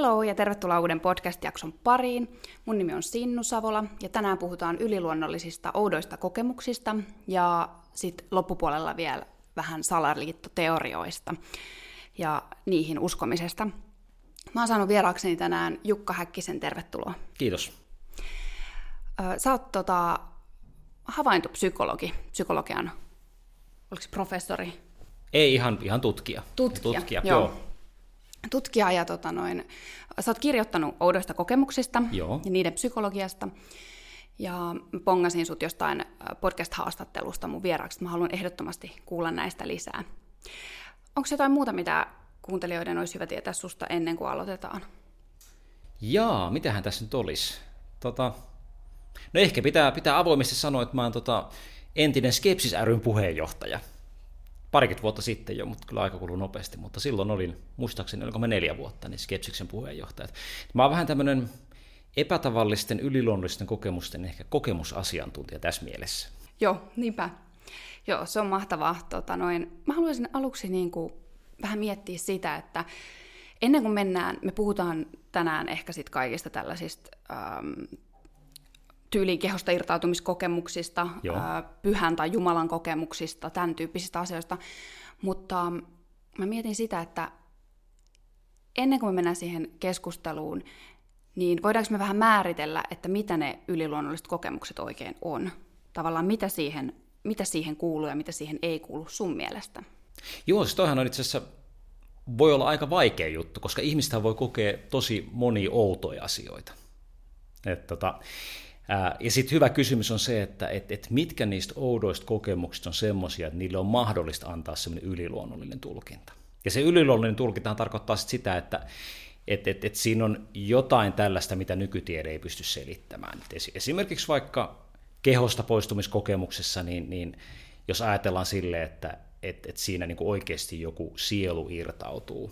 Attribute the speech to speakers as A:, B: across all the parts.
A: Hello ja tervetuloa uuden podcast-jakson pariin. Mun nimi on Sinnu Savola ja tänään puhutaan yliluonnollisista oudoista kokemuksista ja sitten loppupuolella vielä vähän salaliittoteorioista ja niihin uskomisesta. Mä oon saanut vieraakseni tänään Jukka Häkkisen, tervetuloa.
B: Kiitos.
A: Sä oot tota, havaintopsykologi, psykologian, oliko se professori?
B: Ei ihan, ihan tutkija.
A: Tutkija,
B: tutkija
A: joo. joo. Tutkija ja tota noin, sä oot kirjoittanut oudoista kokemuksista
B: joo.
A: ja niiden psykologiasta. Ja pongasin sut jostain podcast-haastattelusta mun vieraaksi. Mä haluan ehdottomasti kuulla näistä lisää. Onko jotain muuta, mitä kuuntelijoiden olisi hyvä tietää susta ennen kuin aloitetaan?
B: Jaa, mitähän tässä nyt olisi? Tota, no ehkä pitää, pitää avoimesti sanoa, että mä oon tota, entinen Skepsis ryn puheenjohtaja. Parikymmentä vuotta sitten jo, mutta kyllä aika kuluu nopeasti, mutta silloin olin, muistaakseni, oliko mä neljä vuotta, niin Skepsiksen puheenjohtaja. Mä oon vähän tämmöinen epätavallisten yliluonnollisten kokemusten ehkä kokemusasiantuntija tässä mielessä.
A: Joo, niinpä. Joo, se on mahtavaa. Tota, noin. Mä haluaisin aluksi niin kuin vähän miettiä sitä, että ennen kuin mennään, me puhutaan tänään ehkä sit kaikista tällaisista ähm, tyyliin kehosta irtautumiskokemuksista, äh, pyhän tai Jumalan kokemuksista, tämän tyyppisistä asioista, mutta mä mietin sitä, että ennen kuin me mennään siihen keskusteluun, niin voidaanko me vähän määritellä, että mitä ne yliluonnolliset kokemukset oikein on? Tavallaan mitä siihen, mitä siihen kuuluu ja mitä siihen ei kuulu sun mielestä?
B: Joo, siis toihan on itse asiassa voi olla aika vaikea juttu, koska ihmistä voi kokea tosi moni outoja asioita. Et tota, ja sitten hyvä kysymys on se, että et, et mitkä niistä oudoista kokemuksista on semmoisia, että niille on mahdollista antaa semmoinen yliluonnollinen tulkinta. Ja se yliluonnollinen tulkinta tarkoittaa sit sitä, että et, et, et siinä on jotain tällaista, mitä nykytiede ei pysty selittämään. Et esimerkiksi vaikka kehosta poistumiskokemuksessa, niin, niin jos ajatellaan sille, että että et siinä niin oikeasti joku sielu irtautuu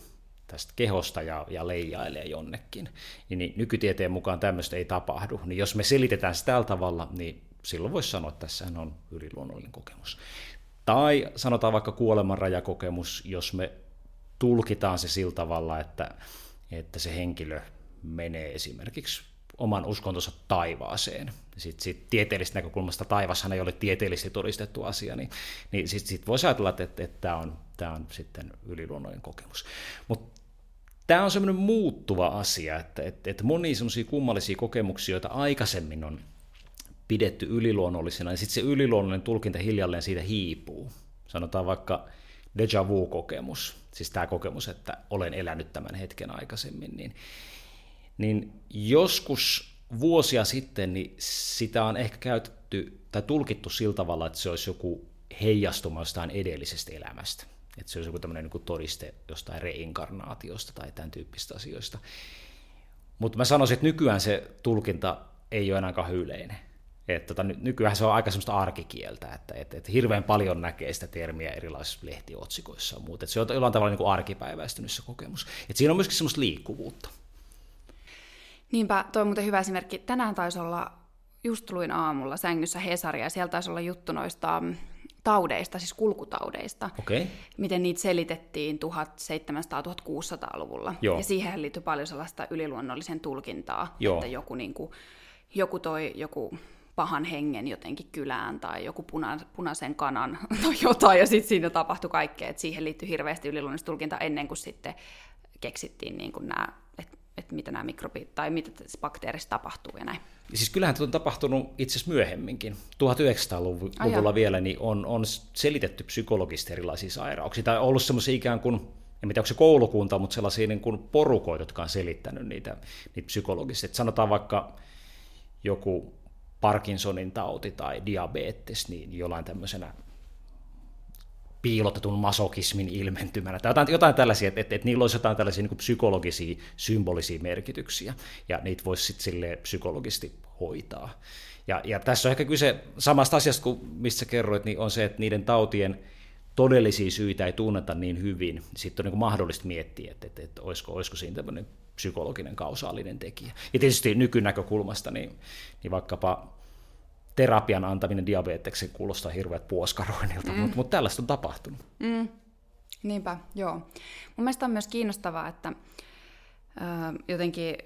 B: tästä kehosta ja, ja leijailee jonnekin, niin, niin nykytieteen mukaan tämmöistä ei tapahdu. Niin jos me selitetään sitä tällä tavalla, niin silloin voisi sanoa, että tässähän on yliluonnollinen kokemus. Tai sanotaan vaikka kuolemanrajakokemus, jos me tulkitaan se sillä tavalla, että, että se henkilö menee esimerkiksi oman uskontonsa taivaaseen. Sitten sit tieteellisestä näkökulmasta taivashan ei ole tieteellisesti todistettu asia, niin, niin sitten sit voisi ajatella, että, että, tämä on, tämä on sitten yliluonnollinen kokemus. Mutta tämä on semmoinen muuttuva asia, että, että, että monia semmoisia kummallisia kokemuksia, joita aikaisemmin on pidetty yliluonnollisena, niin sitten se yliluonnollinen tulkinta hiljalleen siitä hiipuu. Sanotaan vaikka deja vu-kokemus, siis tämä kokemus, että olen elänyt tämän hetken aikaisemmin, niin niin joskus vuosia sitten niin sitä on ehkä käytetty tai tulkittu sillä tavalla, että se olisi joku heijastuma jostain edellisestä elämästä. Että se olisi joku tämmöinen niin todiste jostain reinkarnaatiosta tai tämän tyyppistä asioista. Mutta mä sanoisin, että nykyään se tulkinta ei ole enää yleinen. Että tota, nykyään se on aika semmoista arkikieltä, että, että, että hirveän paljon näkee sitä termiä erilaisissa lehtiotsikoissa ja muuta. Että se on jollain tavalla niin kuin arkipäiväistynyt se kokemus. Että siinä on myöskin semmoista liikkuvuutta.
A: Niinpä, toi on muuten hyvä esimerkki. Tänään taisi olla, just luin aamulla sängyssä Hesaria, ja siellä taisi olla juttu noista mm, taudeista, siis kulkutaudeista.
B: Okay.
A: Miten niitä selitettiin 1700-1600-luvulla.
B: Joo.
A: Ja siihen liittyy paljon sellaista yliluonnollisen tulkintaa,
B: Joo.
A: että joku, niin kuin, joku toi joku pahan hengen jotenkin kylään tai joku puna, punaisen kanan tai jotain, ja sitten siinä tapahtui kaikkea. Et siihen liittyy hirveästi yliluonnollista tulkintaa ennen kuin sitten keksittiin niin kuin nämä että mitä nämä mikrobit tai mitä bakteerissa tapahtuu ja näin.
B: Siis kyllähän tämä on tapahtunut itse asiassa myöhemminkin. 1900-luvulla vielä niin on, on selitetty psykologisesti erilaisia sairauksia. Tai ollut semmoisia ikään kuin, en tiedä onko se koulukunta, mutta sellaisia niin kuin porukoita, jotka on selittänyt niitä, niitä psykologisesti. Että sanotaan vaikka joku Parkinsonin tauti tai diabetes, niin jollain tämmöisenä piilotetun masokismin ilmentymänä, tai jotain, jotain tällaisia, että, että, että niillä olisi jotain tällaisia niin psykologisia, symbolisia merkityksiä, ja niitä voisi sitten sille psykologisesti hoitaa. Ja, ja tässä on ehkä kyse samasta asiasta kuin mistä kerroit, niin on se, että niiden tautien todellisia syitä ei tunneta niin hyvin, sitten on niin mahdollista miettiä, että, että, että olisiko, olisiko siinä tämmöinen psykologinen kausaalinen tekijä. Ja tietysti nykynäkökulmasta, niin, niin vaikkapa terapian antaminen diabeteksen kuulostaa hirveät puoskaroinnilta, mm. mutta, mutta tällaista on tapahtunut.
A: Mm. Niinpä, joo. Mun mielestä on myös kiinnostavaa, että jotenkin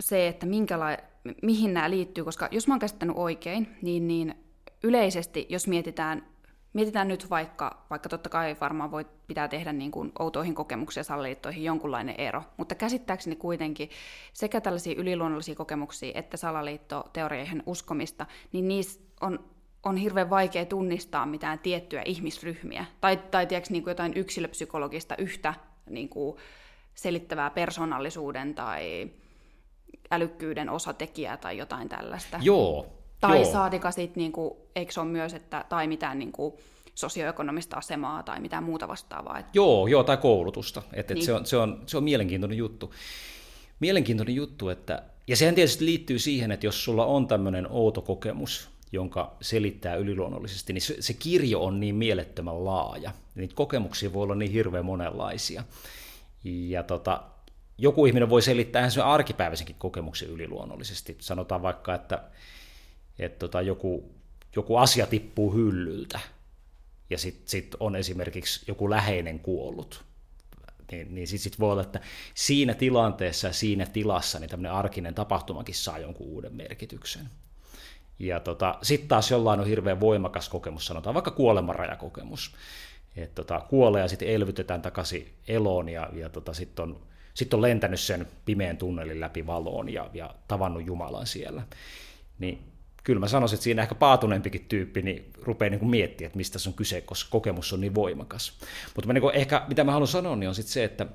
A: se, että minkäla- mihin nämä liittyy, koska jos mä oon käsittänyt oikein, niin, niin yleisesti, jos mietitään, mietitään nyt vaikka, vaikka totta kai varmaan voi, pitää tehdä niin kuin outoihin kokemuksiin ja salaliittoihin jonkunlainen ero, mutta käsittääkseni kuitenkin sekä tällaisia yliluonnollisia kokemuksia että salaliittoteorioihin uskomista, niin niissä on on hirveän vaikea tunnistaa mitään tiettyjä ihmisryhmiä, tai, tai tiedätkö, niin kuin jotain yksilöpsykologista yhtä niin kuin selittävää persoonallisuuden tai älykkyyden osatekijää tai jotain tällaista.
B: Joo.
A: Tai
B: joo.
A: saatika sitten, niin kuin, eikö se ole myös, että, tai mitään niin kuin, sosioekonomista asemaa tai mitään muuta vastaavaa. Että...
B: Joo, joo, tai koulutusta. Että, niin. että se, on, se, on, se on mielenkiintoinen juttu. Mielenkiintoinen juttu, että, ja sehän tietysti liittyy siihen, että jos sulla on tämmöinen outo kokemus, jonka selittää yliluonnollisesti, niin se, se kirjo on niin mielettömän laaja. Niitä kokemuksia voi olla niin hirveän monenlaisia. Ja tota, joku ihminen voi selittää sen arkipäiväisenkin kokemuksen yliluonnollisesti. Sanotaan vaikka, että, että tota, joku, joku asia tippuu hyllyltä, ja sitten sit on esimerkiksi joku läheinen kuollut. Niin, niin sitten sit voi olla, että siinä tilanteessa ja siinä tilassa niin tämmöinen arkinen tapahtumakin saa jonkun uuden merkityksen. Ja tota, sitten taas jollain on hirveän voimakas kokemus, sanotaan vaikka kuolemanrajakokemus. Että tota, kuolee ja sitten elvytetään takaisin eloon ja, ja tota, sitten on, sit on lentänyt sen pimeän tunnelin läpi valoon ja, ja tavannut Jumalan siellä. Niin kyllä mä sanoisin, että siinä ehkä paatuneempikin tyyppi niin rupeaa niin miettimään, että mistä se on kyse, koska kokemus on niin voimakas. Mutta niin ehkä, mitä mä haluan sanoa, niin on sitten se, että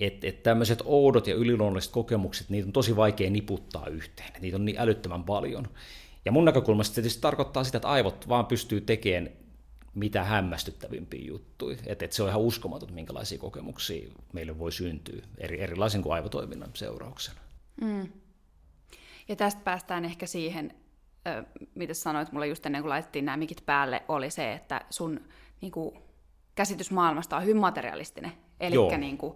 B: että et tämmöiset oudot ja yliluonnolliset kokemukset, niitä on tosi vaikea niputtaa yhteen. Niitä on niin älyttömän paljon. Ja mun näkökulmasta se tietysti tarkoittaa sitä, että aivot vaan pystyy tekemään mitä hämmästyttävimpiä juttuja. Että et se on ihan uskomaton, minkälaisia kokemuksia meille voi syntyä eri, erilaisen kuin aivotoiminnan seurauksena. Mm.
A: Ja tästä päästään ehkä siihen, mitä sanoit mulle just ennen kuin laitettiin nämä mikit päälle, oli se, että sun niin kuin, käsitys maailmasta on hyvin materialistinen. Elikkä niin kuin,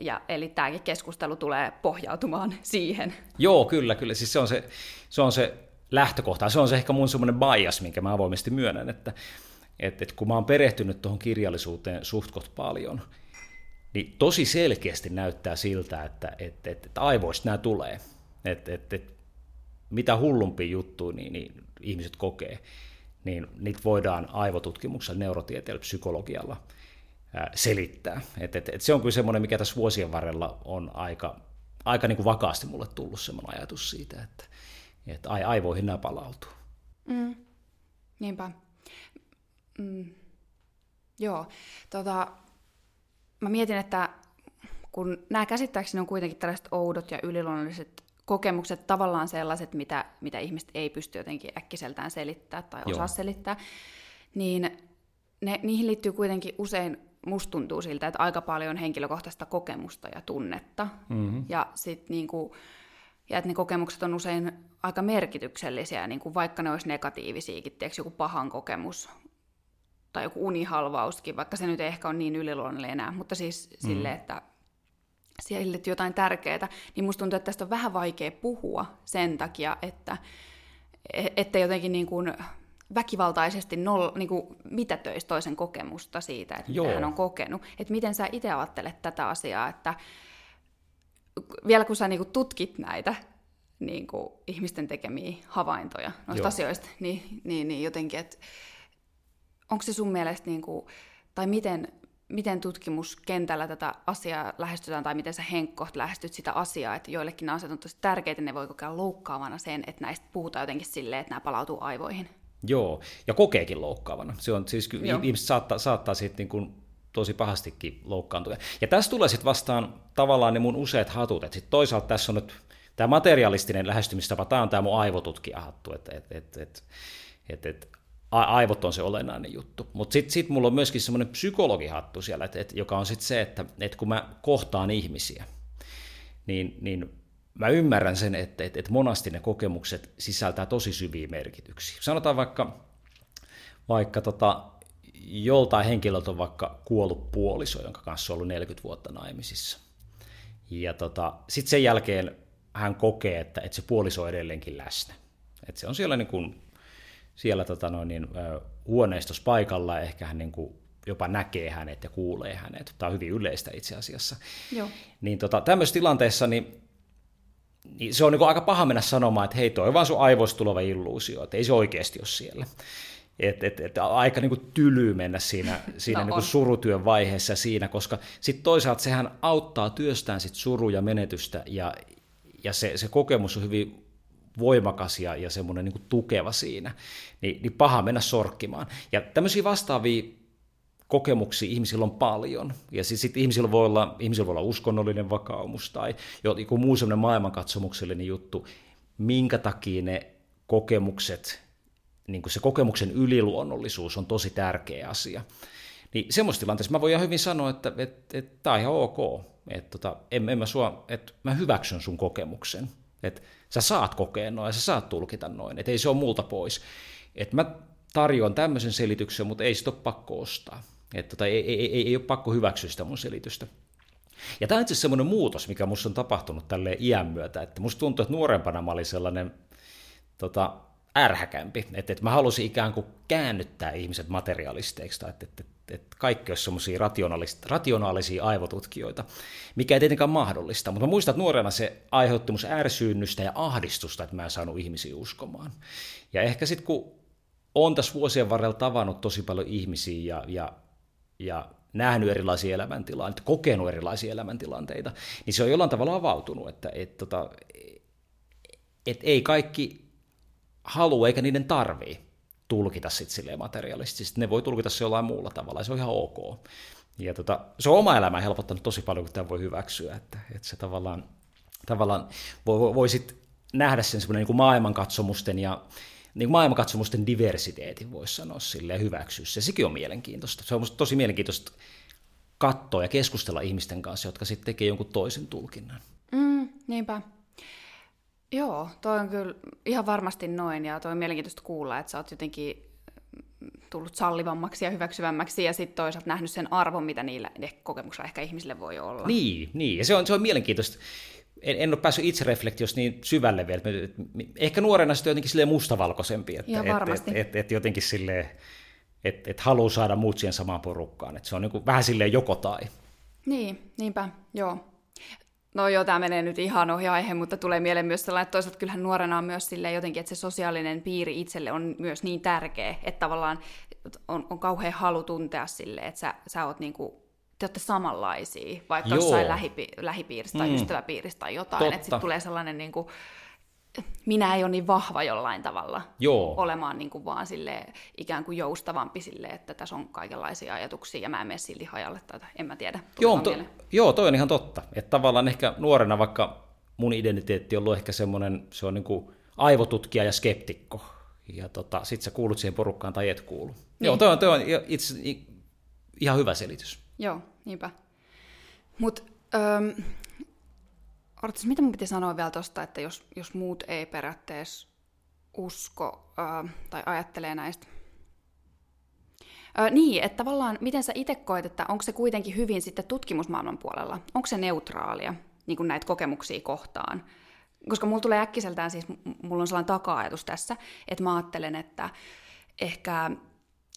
A: ja, eli tämäkin keskustelu tulee pohjautumaan siihen.
B: Joo, kyllä, kyllä. Siis se on se, se, on se lähtökohta. Se on se ehkä mun semmoinen bias, minkä mä avoimesti myönnän, että, että, että kun mä oon perehtynyt tuohon kirjallisuuteen suhtkot paljon, niin tosi selkeästi näyttää siltä, että, että, että, että aivoista nämä tulee. Että, että, että mitä hullumpia juttuja niin, niin ihmiset kokee, niin niitä voidaan aivotutkimuksella, neurotieteellä, psykologialla – selittää. Et, et, et se on kyllä semmoinen, mikä tässä vuosien varrella on aika, aika niin kuin vakaasti mulle tullut semmoinen ajatus siitä, että, että aivoihin nämä palautuu.
A: Mm. Niinpä. Mm. Joo, tota, mä mietin, että kun nämä käsittääkseni on kuitenkin tällaiset oudot ja yliluonnolliset kokemukset, tavallaan sellaiset, mitä, mitä ihmiset ei pysty jotenkin äkkiseltään selittää tai osaa Joo. selittää, niin ne, niihin liittyy kuitenkin usein musta tuntuu siltä, että aika paljon henkilökohtaista kokemusta ja tunnetta. Mm-hmm. Ja, sit niinku, ja että ne kokemukset on usein aika merkityksellisiä, niin kuin vaikka ne olisi negatiivisiakin, tiedätkö, joku pahan kokemus tai joku unihalvauskin, vaikka se nyt ei ehkä ole niin yliluonnollinen enää, mutta siis mm. sille, että siellä jotain tärkeää, niin musta tuntuu, että tästä on vähän vaikea puhua sen takia, että, e-, että jotenkin niin kuin väkivaltaisesti noll, niin kuin mitätöisi toisen kokemusta siitä, että mitä hän on kokenut. Että miten sä itse ajattelet tätä asiaa, että vielä kun sä niin kuin tutkit näitä niin kuin ihmisten tekemiä havaintoja noista Joo. asioista, niin, niin, niin jotenkin, että onko se sun mielestä, niin kuin, tai miten, miten tutkimuskentällä tätä asiaa lähestytään, tai miten sä Henkko lähestyt sitä asiaa, että joillekin nämä asiat on tosi tärkeitä, ne voi kokea loukkaavana sen, että näistä puhutaan jotenkin silleen, että nämä palautuu aivoihin.
B: Joo, ja kokeekin loukkaavana. Se on, siis Joo. ihmiset saattaa, saattaa siitä niin kuin tosi pahastikin loukkaantua. Ja tässä tulee sitten vastaan tavallaan ne mun useat hatut. Että sit toisaalta tässä on nyt tämä materialistinen lähestymistapa, tämä on tämä mun aivotutkija-hattu, että et, et, et, et, et, aivot on se olennainen juttu. Mutta sitten sit mulla on myöskin semmoinen psykologihattu siellä, et, et, joka on sitten se, että et kun mä kohtaan ihmisiä, niin, niin mä ymmärrän sen, että, että, että monasti ne kokemukset sisältää tosi syviä merkityksiä. Sanotaan vaikka, vaikka tota, joltain henkilöltä on vaikka kuollut puoliso, jonka kanssa on ollut 40 vuotta naimisissa. Ja tota, sitten sen jälkeen hän kokee, että, että se puoliso on edelleenkin läsnä. Että se on siellä, niin kuin, siellä tota noin, niin, huoneistossa paikalla ehkä hän niin kuin, jopa näkee hänet ja kuulee hänet. Tämä on hyvin yleistä itse asiassa.
A: Joo.
B: Niin tota, tämmöisessä tilanteessa niin, niin se on niin aika paha mennä sanomaan, että hei, toi on vaan sun aivoista tuleva illuusio, että ei se oikeasti ole siellä. Et, et, et, aika niin kuin tyly mennä siinä, siinä no niin kuin surutyön vaiheessa siinä, koska sitten toisaalta sehän auttaa työstään sit suru ja menetystä, ja, ja se, se kokemus on hyvin voimakas ja, ja semmoinen niin tukeva siinä, niin, niin paha mennä sorkkimaan. Ja tämmöisiä vastaavia kokemuksia ihmisillä on paljon. Ja siis sit ihmisillä voi olla, ihmisillä voi olla uskonnollinen vakaumus tai joku muu semmoinen maailmankatsomuksellinen juttu, minkä takia ne kokemukset, niin se kokemuksen yliluonnollisuus on tosi tärkeä asia. Niin semmoista tilanteessa mä voin hyvin sanoa, että tämä on ihan ok. Että tota, en, en mä, sua, että mä hyväksyn sun kokemuksen. Että sä saat kokea noin ja sä saat tulkita noin. Että ei se ole multa pois. Että mä tarjoan tämmöisen selityksen, mutta ei sitä ole pakko ostaa. Että tota, ei, ei, ei, ei ole pakko hyväksyä sitä mun selitystä. Ja tämä on itse semmoinen muutos, mikä musta on tapahtunut tälle iän myötä, että musta tuntuu, että nuorempana mä olin sellainen tota, ärhäkämpi, että, että mä halusin ikään kuin käännyttää ihmiset materialisteiksi, tai että, että, että, kaikki olisi semmoisia rationaalisia aivotutkijoita, mikä ei tietenkään mahdollista, mutta mä muistan, että nuorena se aiheutti musta ärsyynnystä ja ahdistusta, että mä en saanut ihmisiä uskomaan. Ja ehkä sitten kun on tässä vuosien varrella tavannut tosi paljon ihmisiä ja, ja ja nähnyt erilaisia elämäntilanteita, kokenut erilaisia elämäntilanteita, niin se on jollain tavalla avautunut, että et, tota, et ei kaikki halua eikä niiden tarvii tulkita sit silleen materiaalisesti. Ne voi tulkita se jollain muulla tavalla ja se on ihan ok. Ja tota, se on oma elämä helpottanut tosi paljon, kun tämä voi hyväksyä, että, että se tavallaan, tavallaan voi, voi, voi sit nähdä sen semmoinen niin maailmankatsomusten ja niin maailmankatsomusten diversiteetin voisi sanoa silleen hyväksyä se. Sekin on mielenkiintoista. Se on tosi mielenkiintoista katsoa ja keskustella ihmisten kanssa, jotka sitten tekee jonkun toisen tulkinnan.
A: Mm, niinpä. Joo, toi on kyllä ihan varmasti noin ja toi on mielenkiintoista kuulla, että sä oot jotenkin tullut sallivammaksi ja hyväksyvämmäksi ja sitten toisaalta nähnyt sen arvon, mitä niillä kokemuksilla ehkä ihmisille voi olla.
B: Niin, niin. ja se on, se on mielenkiintoista en, en ole päässyt itsereflektiossa niin syvälle vielä. Ehkä nuorena sitten jotenkin silleen mustavalkoisempi, että et, et, et, et jotenkin silleen, että et haluaa saada muut siihen samaan porukkaan. Että se on niin vähän silleen joko tai.
A: Niin, niinpä, joo. No joo, tämä menee nyt ihan ohi aihe, mutta tulee mieleen myös sellainen, että toisaalta kyllähän nuorena on myös silleen jotenkin, että se sosiaalinen piiri itselle on myös niin tärkeä, että tavallaan on, on kauhean halu tuntea silleen, että sä, sä oot niinku te olette samanlaisia, vaikka Joo. jossain lähipi- lähipiirissä tai mm. ystäväpiirissä tai jotain. Että sitten tulee sellainen, niin kuin, minä ei ole niin vahva jollain tavalla
B: Joo.
A: olemaan niin kuin vaan sille ikään kuin joustavampi sille, että tässä on kaikenlaisia ajatuksia ja mä en mene silti hajalle tai en mä tiedä.
B: Joo, to, joo, toi on ihan totta. Että tavallaan ehkä nuorena vaikka mun identiteetti on ollut ehkä semmoinen, se on niin kuin aivotutkija ja skeptikko. Ja tota, sit sä kuulut siihen porukkaan tai et kuulu. Niin. Joo, toi on, toi on itse, ihan hyvä selitys.
A: Joo, niinpä. Mutta odotas, mitä mun piti sanoa vielä tosta, että jos, jos muut ei periaatteessa usko äh, tai ajattelee näistä Ö, niin, että tavallaan miten sä itse koet, että onko se kuitenkin hyvin sitten tutkimusmaailman puolella? Onko se neutraalia niin kuin näitä kokemuksia kohtaan? Koska mulla tulee äkkiseltään siis, mulla on sellainen taka-ajatus tässä, että mä ajattelen, että ehkä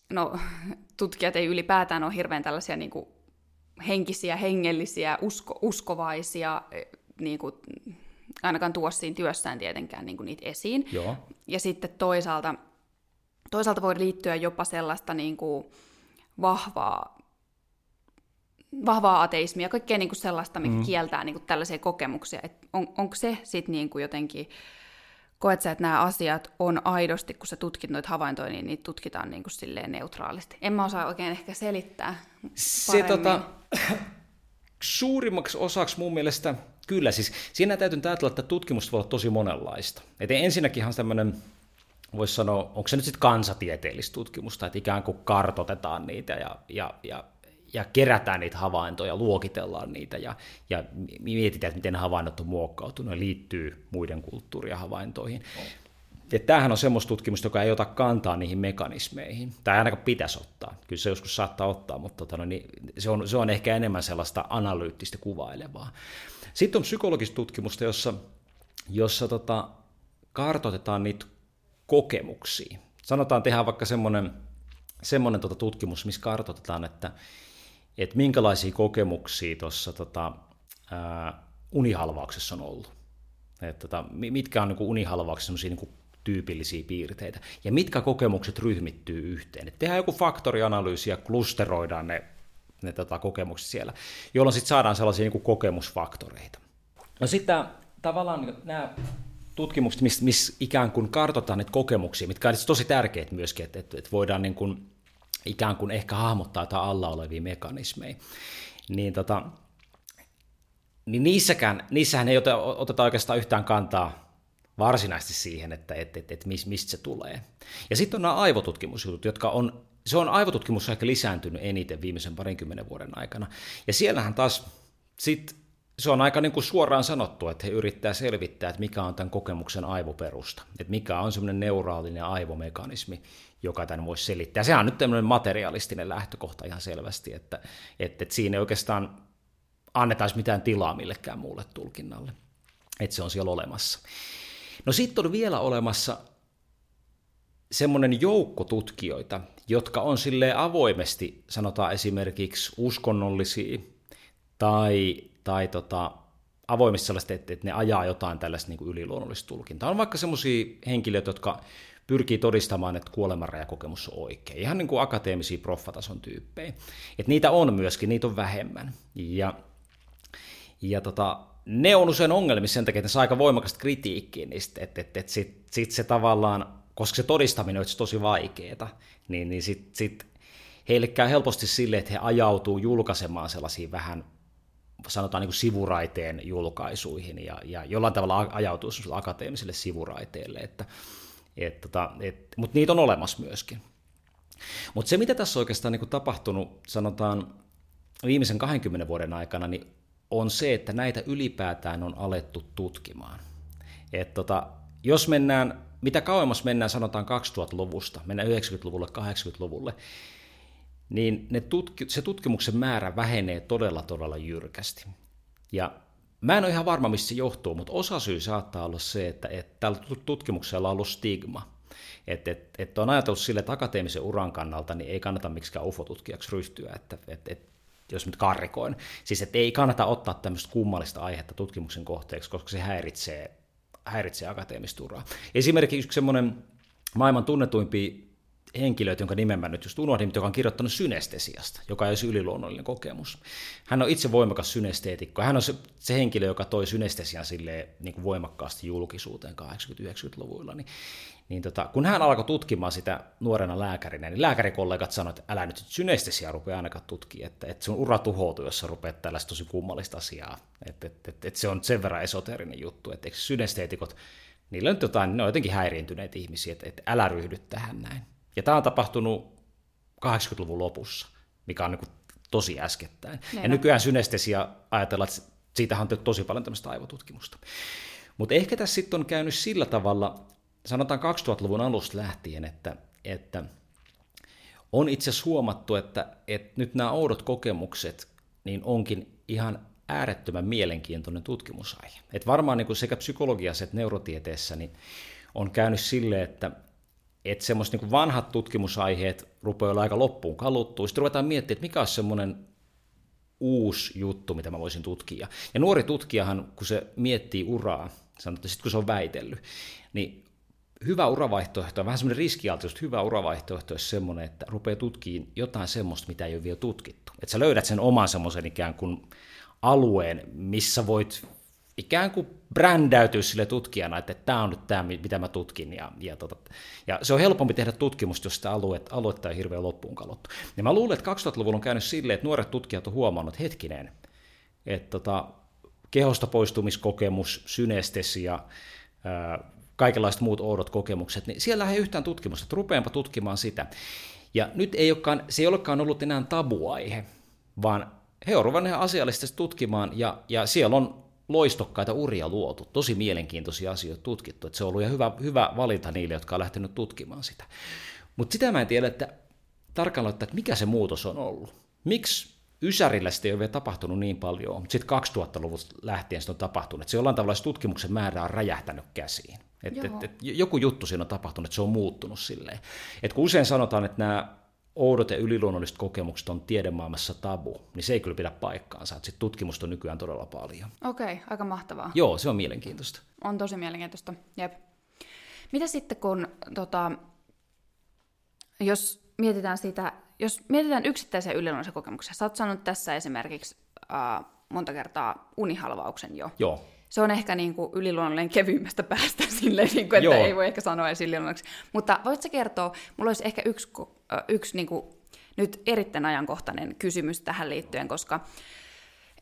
A: no, tutkijat ei ylipäätään ole hirveän tällaisia niin kuin henkisiä, hengellisiä, usko, uskovaisia, niin kuin, ainakaan tuo siinä työssään tietenkään niin kuin niitä esiin.
B: Joo.
A: Ja sitten toisaalta, toisaalta voi liittyä jopa sellaista niin kuin vahvaa, vahvaa ateismia, kaikkea niin kuin sellaista, mikä mm. kieltää niin kuin tällaisia kokemuksia. Et on, onko se sitten niin kuin jotenkin koet sä, että nämä asiat on aidosti, kun sä tutkit noita havaintoja, niin niitä tutkitaan niin kuin silleen neutraalisti? En mä osaa oikein ehkä selittää Se tota,
B: suurimmaksi osaksi mun mielestä, kyllä siis, siinä täytyy ajatella, että tutkimusta voi olla tosi monenlaista. Et ensinnäkin ihan tämmöinen, voisi sanoa, onko se nyt sitten kansatieteellistä tutkimusta, että ikään kuin kartotetaan niitä ja, ja, ja ja kerätään niitä havaintoja, luokitellaan niitä ja, ja mietitään, että miten havainnot on muokkautunut ja liittyy muiden kulttuurien havaintoihin. Ja tämähän on semmoista tutkimusta, joka ei ota kantaa niihin mekanismeihin. Tai ainakaan pitäisi ottaa. Kyllä se joskus saattaa ottaa, mutta tota, niin se, on, se on ehkä enemmän sellaista analyyttistä kuvailevaa. Sitten on psykologista tutkimusta, jossa, jossa tota, kartoitetaan niitä kokemuksia. Sanotaan, tehdään vaikka semmoinen semmoinen tota tutkimus, missä kartoitetaan, että, että minkälaisia kokemuksia tuossa tota, unihalvauksessa on ollut. Että, tota, mitkä on niin unihalvauksessa niin tyypillisiä piirteitä, ja mitkä kokemukset ryhmittyy yhteen. Et tehdään joku faktorianalyysi ja klusteroidaan ne, ne tota, kokemukset siellä, jolloin sitten saadaan sellaisia niin kokemusfaktoreita. No sitten tavallaan niin nämä tutkimukset, missä miss ikään kuin kartoitetaan näitä kokemuksia, mitkä on tosi tärkeitä myöskin, että, että, että voidaan niin kuin, ikään kuin ehkä hahmottaa jotain alla olevia mekanismeja, niin, tota, niin niissäkään, niissähän ei oteta oikeastaan yhtään kantaa varsinaisesti siihen, että et, et, et mistä se tulee. Ja sitten on nämä aivotutkimusjutut, jotka on, se on aivotutkimus ehkä lisääntynyt eniten viimeisen parinkymmenen vuoden aikana. Ja siellähän taas sit se on aika niin kuin suoraan sanottu, että he yrittää selvittää, että mikä on tämän kokemuksen aivoperusta, että mikä on semmoinen neuraalinen aivomekanismi, joka tämän voisi selittää. Sehän on nyt tämmöinen materialistinen lähtökohta ihan selvästi, että, että, että siinä ei oikeastaan annetaan mitään tilaa millekään muulle tulkinnalle, että se on siellä olemassa. No sitten on vielä olemassa semmoinen joukko tutkijoita, jotka on sille avoimesti, sanotaan esimerkiksi uskonnollisia tai, tai tota, avoimesti sellaista, että, että ne ajaa jotain tällaista niin yliluonnollista tulkintaa. On vaikka semmoisia henkilöitä, jotka pyrkii todistamaan, että kuolemanrajakokemus on oikein. Ihan niin kuin akateemisia proffatason tyyppejä. Et niitä on myöskin, niitä on vähemmän. Ja, ja tota, ne on usein ongelmissa sen takia, että ne saa aika voimakasta kritiikkiä niistä, että, että, että sitten sit se tavallaan, koska se todistaminen on tosi vaikeaa, niin, niin sitten sit heille käy helposti sille, että he ajautuu julkaisemaan sellaisia vähän sanotaan niin kuin sivuraiteen julkaisuihin ja, ja jollain tavalla ajautuu akateemiselle sivuraiteelle, että, et, tota, et, mutta niitä on olemassa myöskin. Mutta se, mitä tässä on oikeastaan niin kuin tapahtunut, sanotaan viimeisen 20 vuoden aikana, niin on se, että näitä ylipäätään on alettu tutkimaan. Et tota, jos mennään, mitä kauemmas mennään, sanotaan 2000-luvusta, mennään 90-luvulle, 80-luvulle, niin ne tutki, se tutkimuksen määrä vähenee todella, todella jyrkästi. Ja mä en ole ihan varma, mistä se johtuu, mutta osa syy saattaa olla se, että, että tällä tutkimuksella on ollut stigma. Että et, et on ajatellut sille, että akateemisen uran kannalta niin ei kannata miksikään ufotutkijaksi ryhtyä, että et, et jos nyt karrikoin. Siis että ei kannata ottaa tämmöistä kummallista aihetta tutkimuksen kohteeksi, koska se häiritsee, häiritsee akateemista uraa. Esimerkiksi yksi semmoinen maailman tunnetuimpia henkilöitä, jonka nimen mä nyt just unohdin, joka on kirjoittanut synestesiasta, joka ei olisi yliluonnollinen kokemus. Hän on itse voimakas synesteetikko. Hän on se, se henkilö, joka toi synestesian silleen, niin kuin voimakkaasti julkisuuteen 80-90-luvuilla. Niin niin tota, kun hän alkoi tutkimaan sitä nuorena lääkärinä, niin lääkärikollegat sanoivat, että älä nyt synestesia rupea ainakaan tutkia, että, että sun ura tuhoutuu, jos sä rupeat tällaista tosi kummallista asiaa. Että, että, että, että se on sen verran esoterinen juttu, että eikö synesteetikot, niillä on jotain, ne on jotenkin häiriintyneitä ihmisiä, että, että älä ryhdy tähän näin. Ja tämä on tapahtunut 80-luvun lopussa, mikä on niin tosi äskettäin. Meina. Ja nykyään synestesia ajatellaan, että siitähän on tosi paljon tämmöistä aivotutkimusta. Mutta ehkä tässä sitten on käynyt sillä tavalla sanotaan 2000-luvun alusta lähtien, että, että on itse asiassa huomattu, että, että nyt nämä oudot kokemukset niin onkin ihan äärettömän mielenkiintoinen tutkimusaihe. Et varmaan niin kuin sekä psykologiassa että neurotieteessä niin on käynyt sille, että, että semmoiset niin vanhat tutkimusaiheet rupeaa olla aika loppuun kaluttua. Sitten ruvetaan miettimään, että mikä on semmoinen uusi juttu, mitä mä voisin tutkia. Ja nuori tutkijahan, kun se miettii uraa, sanotaan, sitten kun se on väitellyt, niin hyvä uravaihtoehto, vähän semmoinen riskialtis, hyvä uravaihtoehto olisi semmoinen, että rupeaa tutkimaan jotain semmoista, mitä ei ole vielä tutkittu. Että sä löydät sen oman semmoisen ikään kuin alueen, missä voit ikään kuin brändäytyä sille tutkijana, että tämä on nyt tämä, mitä mä tutkin. Ja, ja, tota, ja se on helpompi tehdä tutkimusta, jos sitä aluetta ei hirveän loppuun kalottu. Ja mä luulen, että 2000-luvulla on käynyt silleen, että nuoret tutkijat on huomannut, että hetkinen, että tota, kehosta poistumiskokemus, synestesia, kaikenlaiset muut oudot kokemukset, niin siellä ei yhtään tutkimusta, että rupeanpa tutkimaan sitä. Ja nyt ei olekaan, se ei olekaan ollut enää tabuaihe, vaan he on ruvenneet asiallisesti tutkimaan, ja, ja siellä on loistokkaita uria luotu, tosi mielenkiintoisia asioita tutkittu, että se on ollut hyvä, hyvä valinta niille, jotka on lähtenyt tutkimaan sitä. Mutta sitä mä en tiedä, että tarkalleen, että mikä se muutos on ollut. Miksi Ysärillä sitten ei ole vielä tapahtunut niin paljon, mutta sitten 2000-luvulta lähtien se on tapahtunut, että se jollain tavalla tutkimuksen määrä on räjähtänyt käsiin. Et, et, et, joku juttu siinä on tapahtunut, että se on muuttunut silleen. Et kun usein sanotaan, että nämä oudot ja yliluonnolliset kokemukset on tiedemaailmassa tabu, niin se ei kyllä pidä paikkaansa. Sitten tutkimusta on nykyään todella paljon.
A: Okei, okay, aika mahtavaa.
B: Joo, se on mielenkiintoista.
A: On tosi mielenkiintoista, jep. Mitä sitten kun, tota, jos mietitään sitä, jos mietitään yksittäisiä yliluonnollisia kokemuksia, sä oot sanonut tässä esimerkiksi äh, monta kertaa unihalvauksen jo.
B: Joo.
A: Se on ehkä niin kuin yliluonnollinen kevyimmästä päästä silleen, niin kuin, että Joo. ei voi ehkä sanoa edes yliluonnolliseksi. Mutta voitko kertoa, mulla olisi ehkä yksi, yksi niin kuin, nyt erittäin ajankohtainen kysymys tähän liittyen, koska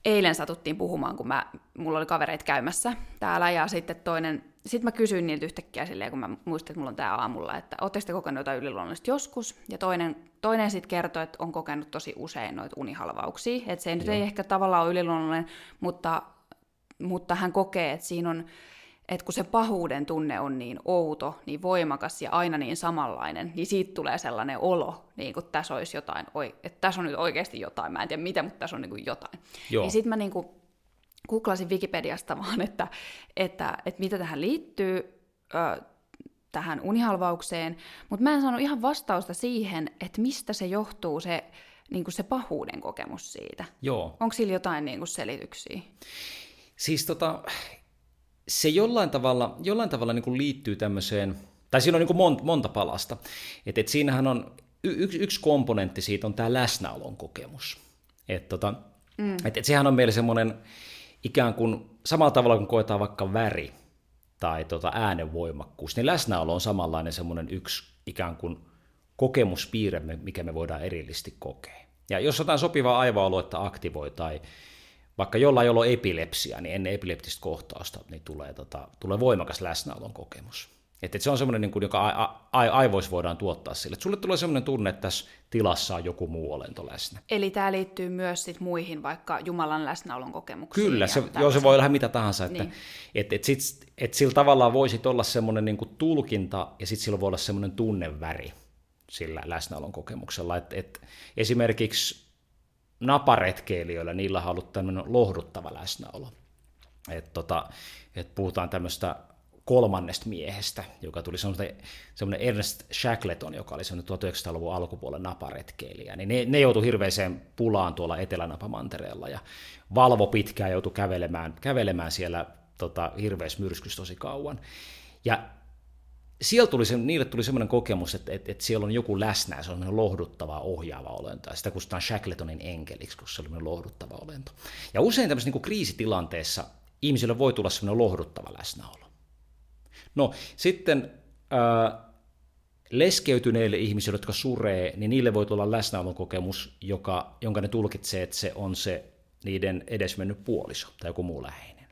A: eilen satuttiin puhumaan, kun mä, mulla oli kavereit käymässä täällä, ja sitten toinen, sitten mä kysyin niiltä yhtäkkiä silleen, kun mä muistin, että mulla on tää aamulla, että ootteko te kokenut jotain yliluonnollista joskus, ja toinen, toinen sitten kertoi, että on kokenut tosi usein noita unihalvauksia, että se nyt ei ehkä tavallaan ole yliluonnollinen, mutta, mutta hän kokee, että siinä on, että kun se pahuuden tunne on niin outo, niin voimakas ja aina niin samanlainen, niin siitä tulee sellainen olo, niin kuin tässä olisi jotain, että tässä on nyt oikeasti jotain, mä en tiedä mitä, mutta tässä on niin kuin jotain. Joo. Niin sitten mä niin kuin googlasin Wikipediasta vaan, että, että, että mitä tähän liittyy, ö, tähän unihalvaukseen, mutta mä en saanut ihan vastausta siihen, että mistä se johtuu se, niin kuin se pahuuden kokemus siitä.
B: Joo.
A: Onko sillä jotain niin kuin selityksiä?
B: Siis tota, se jollain tavalla, jollain tavalla niin kuin liittyy tämmöiseen, tai siinä on niin kuin monta, monta palasta. Et, et siinähän on yksi, yksi komponentti siitä on tämä läsnäolon kokemus. Et, tota, mm. et, et sehän on meillä semmoinen ikään kuin samalla tavalla kuin koetaan vaikka väri tai tota äänenvoimakkuus, niin läsnäolo on samanlainen semmoinen yksi ikään kuin kokemuspiirre, mikä me voidaan erillisesti kokea. Ja jos jotain sopivaa aivoaluetta aktivoi tai vaikka jollain, jolla on epilepsia, niin ennen epileptistä kohtausta niin tulee, tota, tulee voimakas läsnäolon kokemus. Että et se on semmoinen, niin kuin, joka a, a, aivoissa voidaan tuottaa sille. Että sulle tulee semmoinen tunne, että tässä tilassa on joku muu olento läsnä.
A: Eli tämä liittyy myös sit muihin vaikka Jumalan läsnäolon kokemuksiin.
B: Kyllä, se, joo, se voi olla mitä tahansa. Että, niin. et, et sit, et sillä tavallaan voisi olla semmoinen niin kuin tulkinta ja sitten sillä voi olla semmoinen tunneväri sillä läsnäolon kokemuksella. Et, et esimerkiksi naparetkeilijöillä, niillä on ollut tämmöinen lohduttava läsnäolo. Et tota, et puhutaan tämmöistä kolmannesta miehestä, joka tuli semmoinen Ernest Shackleton, joka oli semmoinen 1900-luvun alkupuolen naparetkeilijä, niin ne, ne joutui hirveiseen pulaan tuolla Etelänapamantereella ja valvo pitkään joutui kävelemään, kävelemään siellä tota, hirveässä myrskyssä tosi kauan. Ja siellä tuli se, niille tuli semmoinen kokemus, että, että, että siellä on joku läsnä, se on lohduttava, ohjaava olento, ja sitä kutsutaan Shackletonin enkeliksi, koska se oli lohduttava olento. Ja usein tämmöisessä niin kriisitilanteessa ihmisille voi tulla semmoinen lohduttava läsnäolo. No sitten äh, leskeytyneille ihmisille, jotka suree, niin niille voi tulla läsnäolon kokemus, joka, jonka ne tulkitsee, että se on se niiden edesmennyt puoliso tai joku muu läheinen.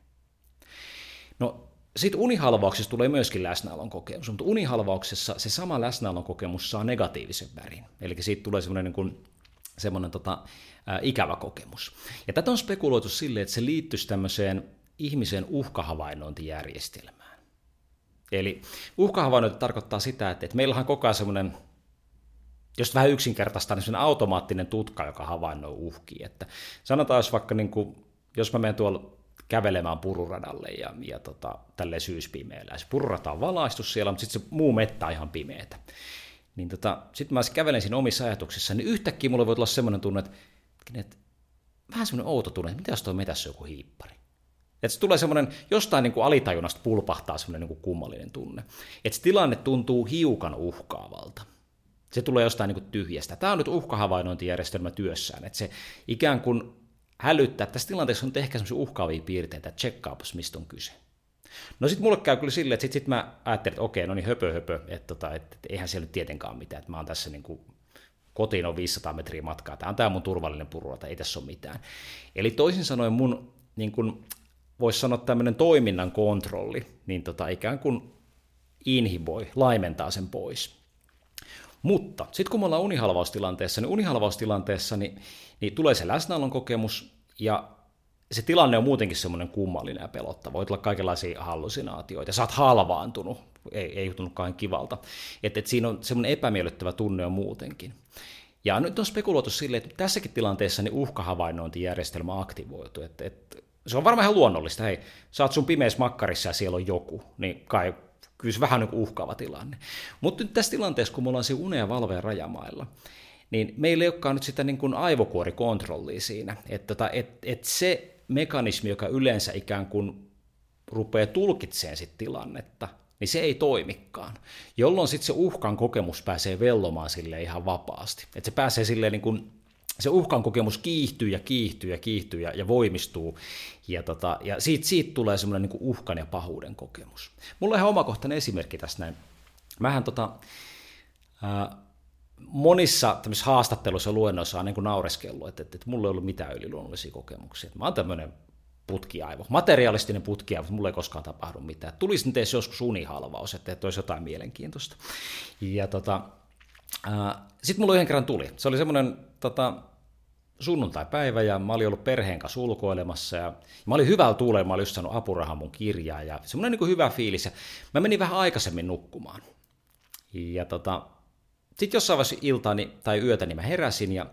B: No sitten unihalvauksessa tulee myöskin läsnäolon kokemus, mutta unihalvauksessa se sama läsnäolon kokemus saa negatiivisen värin. Eli siitä tulee semmoinen, niin kuin, semmoinen tota, ää, ikävä kokemus. Ja tätä on spekuloitu sille, että se liittyisi tämmöiseen ihmisen uhkahavainnointijärjestelmään. Eli uhkahavainnointi tarkoittaa sitä, että, että meillähän on koko ajan semmoinen jos vähän yksinkertaista, niin automaattinen tutka, joka havainnoi uhkia. Että sanotaan, jos vaikka niin kuin, jos mä menen tuolla kävelemään pururadalle ja, ja tota, tälle syyspimeällä. Se pururata on valaistu siellä, mutta sitten se muu mettä on ihan pimeätä. Niin tota, sitten mä kävelen siinä omissa ajatuksissa, niin yhtäkkiä mulle voi tulla semmoinen tunne, että, että vähän semmoinen outo tunne, että mitä jos tuo metässä joku hiippari. Että se tulee semmoinen, jostain niin kuin alitajunnasta pulpahtaa semmoinen niin kuin kummallinen tunne. Että se tilanne tuntuu hiukan uhkaavalta. Se tulee jostain niin kuin tyhjästä. Tämä on nyt uhkahavainnointijärjestelmä työssään. Että se ikään kuin hälyttää, tässä tilanteessa on ehkä sellaisia uhkaavia piirteitä, että tsekkaapas mistä on kyse. No sitten mulle käy kyllä silleen, että sitten sit mä ajattelin, että okei, no niin höpö höpö, että, tota, että, että eihän siellä nyt tietenkään mitään, että mä oon tässä niin kuin, kotiin on 500 metriä matkaa, tämä on tämä mun turvallinen pururata, ei tässä ole mitään. Eli toisin sanoen mun, niin kuin, voisi sanoa tämmöinen toiminnan kontrolli, niin tota, ikään kuin inhiboi, laimentaa sen pois. Mutta sitten kun me ollaan unihalvaustilanteessa, niin unihalvaustilanteessa niin, niin tulee se läsnäolon kokemus, ja se tilanne on muutenkin semmoinen kummallinen ja pelottava. Voi tulla kaikenlaisia hallusinaatioita, sä oot halvaantunut, ei, ei jutunutkaan kivalta. Että et siinä on semmoinen epämiellyttävä tunne on muutenkin. Ja nyt on spekuloitu silleen, että tässäkin tilanteessa niin uhkahavainnointijärjestelmä aktivoitu. Että, että se on varmaan ihan luonnollista. Hei, sä oot sun pimeässä makkarissa ja siellä on joku, niin kai kyllä se vähän niin uhkaava tilanne. Mutta nyt tässä tilanteessa, kun me ollaan siinä une- ja valveen rajamailla, niin meillä ei olekaan nyt sitä niin kuin aivokuorikontrollia siinä. Että tota, et, et se mekanismi, joka yleensä ikään kuin rupeaa tulkitsemaan sit tilannetta, niin se ei toimikaan. Jolloin sitten se uhkan kokemus pääsee vellomaan sille ihan vapaasti. Että se pääsee silleen niin kuin se uhkan kokemus kiihtyy ja kiihtyy ja kiihtyy ja, ja voimistuu, ja, tota, ja siitä, siitä tulee semmoinen niin uhkan ja pahuuden kokemus. Mulla on ihan omakohtainen esimerkki tässä näin. Mähän tota, ää, monissa haastatteluissa ja luennoissa on niin kuin naureskellut, että, että, että mulla ei ollut mitään yliluonnollisia kokemuksia. Mä oon tämmöinen putkiaivo, materialistinen putkiaivo, mutta mulla ei koskaan tapahdu mitään. Tulisi nyt edes joskus unihalvaus, että, että olisi jotain mielenkiintoista. Ja tota, sitten mulla yhden kerran tuli. Se oli semmoinen tota, sunnuntai-päivä ja mä olin ollut perheen kanssa ulkoilemassa ja mä olin hyvällä tuulella, mä olin just saanut apurahan mun kirjaa ja semmoinen niin hyvä fiilis. Ja mä menin vähän aikaisemmin nukkumaan. Ja tota, sitten jossain vaiheessa iltaani tai yötä niin mä heräsin ja,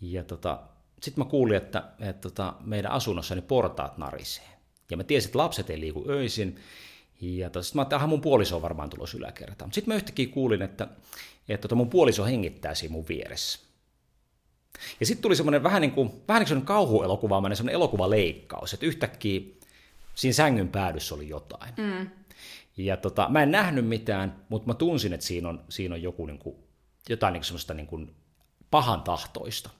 B: ja tota, sitten mä kuulin, että, että tota, meidän asunnossani portaat narisee. Ja mä tiesin, että lapset ei liiku öisin. Ja tota, sitten mä ajattelin, että mun puoliso on varmaan tulossa yläkertaan. Mutta sitten mä yhtäkkiä kuulin, että, että tota mun puoliso hengittää siinä mun vieressä. Ja sitten tuli semmoinen vähän niin kuin, vähän niin kuin kauhuelokuvaamainen semmoinen elokuvaleikkaus, että yhtäkkiä siinä sängyn päädyssä oli jotain. Mm. Ja tota, mä en nähnyt mitään, mutta mä tunsin, että siinä on, siinä on joku niin kuin, jotain niin semmoista niin kuin pahan tahtoista.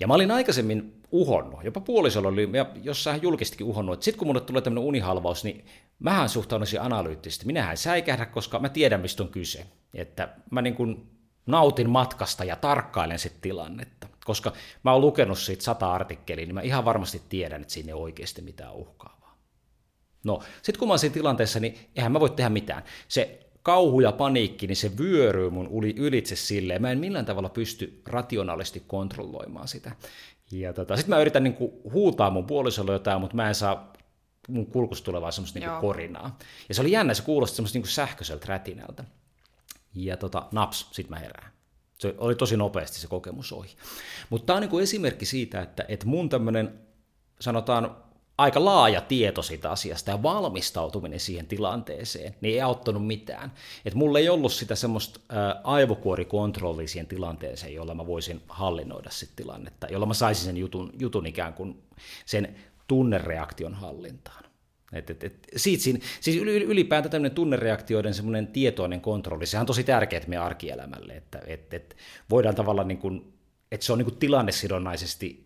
B: Ja mä olin aikaisemmin uhonnut, jopa puolisolla oli, ja jossain julkistikin uhonnut, että sitten kun mulle tulee tämmöinen unihalvaus, niin mähän suhtaudun analyyttisesti. Minähän säikähdä, koska mä tiedän, mistä on kyse. Että mä niin kuin nautin matkasta ja tarkkailen sitten tilannetta. Koska mä oon lukenut siitä sata artikkeliä, niin mä ihan varmasti tiedän, että siinä ei oikeasti mitään uhkaavaa. No, sitten kun mä oon siinä tilanteessa, niin eihän mä voi tehdä mitään. Se kauhu ja paniikki, niin se vyöryy mun ylitse silleen. Mä en millään tavalla pysty rationaalisesti kontrolloimaan sitä. Ja tota, sitten mä yritän niinku huutaa mun puolisolle jotain, mutta mä en saa mun kulkusta tulevaa semmoista niinku korinaa. Ja se oli jännä, se kuulosti semmoista niinku sähköiseltä rätinältä. Ja tota, naps, sit mä herään. Se oli tosi nopeasti se kokemus ohi. Mutta tämä on niinku esimerkki siitä, että, että mun tämmöinen, sanotaan, aika laaja tieto siitä asiasta ja valmistautuminen siihen tilanteeseen, niin ei auttanut mitään. Et mulla ei ollut sitä semmoista aivokuorikontrollia siihen tilanteeseen, jolla mä voisin hallinnoida sit tilannetta, jolla mä saisin sen jutun, jutun ikään kuin sen tunnereaktion hallintaan. Et, et, et, siitä siinä, siis ylipäätään tämmöinen tunnereaktioiden semmoinen tietoinen kontrolli, sehän on tosi tärkeää meidän arkielämälle, että et, et voidaan tavallaan niin kuin, että se on niin kuin tilannesidonnaisesti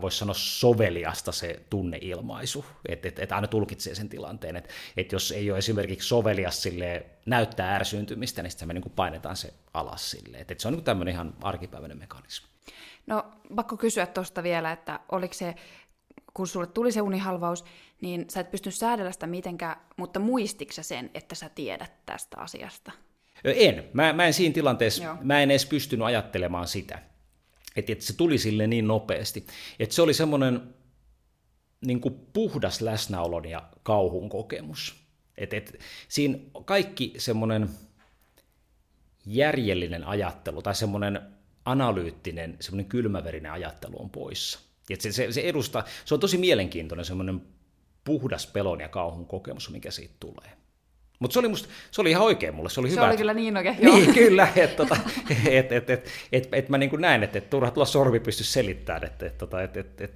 B: voisi sanoa soveliasta se tunneilmaisu, että et, et aina tulkitsee sen tilanteen, että et jos ei ole esimerkiksi sovelias sille näyttää ärsyyntymistä, niin sitten me niin painetaan se alas sille, että et se on niin tämmöinen ihan arkipäiväinen mekanismi.
A: No pakko kysyä tuosta vielä, että oliko se, kun sulle tuli se unihalvaus, niin sä et pystynyt säädellä sitä mitenkään, mutta muistitko sen, että sä tiedät tästä asiasta?
B: En. Mä, mä en siinä tilanteessa, Joo. mä en edes pystynyt ajattelemaan sitä. Että, että se tuli sille niin nopeasti. Että se oli semmoinen niin kuin puhdas läsnäolon ja kauhun kokemus. Että, että siinä kaikki semmoinen järjellinen ajattelu tai semmoinen analyyttinen, semmoinen kylmäverinen ajattelu on poissa. Että se, se, se, edustaa, se on tosi mielenkiintoinen semmoinen puhdas pelon ja kauhun kokemus, mikä siitä tulee. Mutta se oli, musta, se oli ihan oikein mulle, se oli
A: se
B: hyvä.
A: Se oli kyllä niin oikein,
B: joo. Niin, kyllä, että tota, et, et, et, et, et mä niin näen, että et turha tulla sormi pysty selittämään, että et, tota, et, et, et,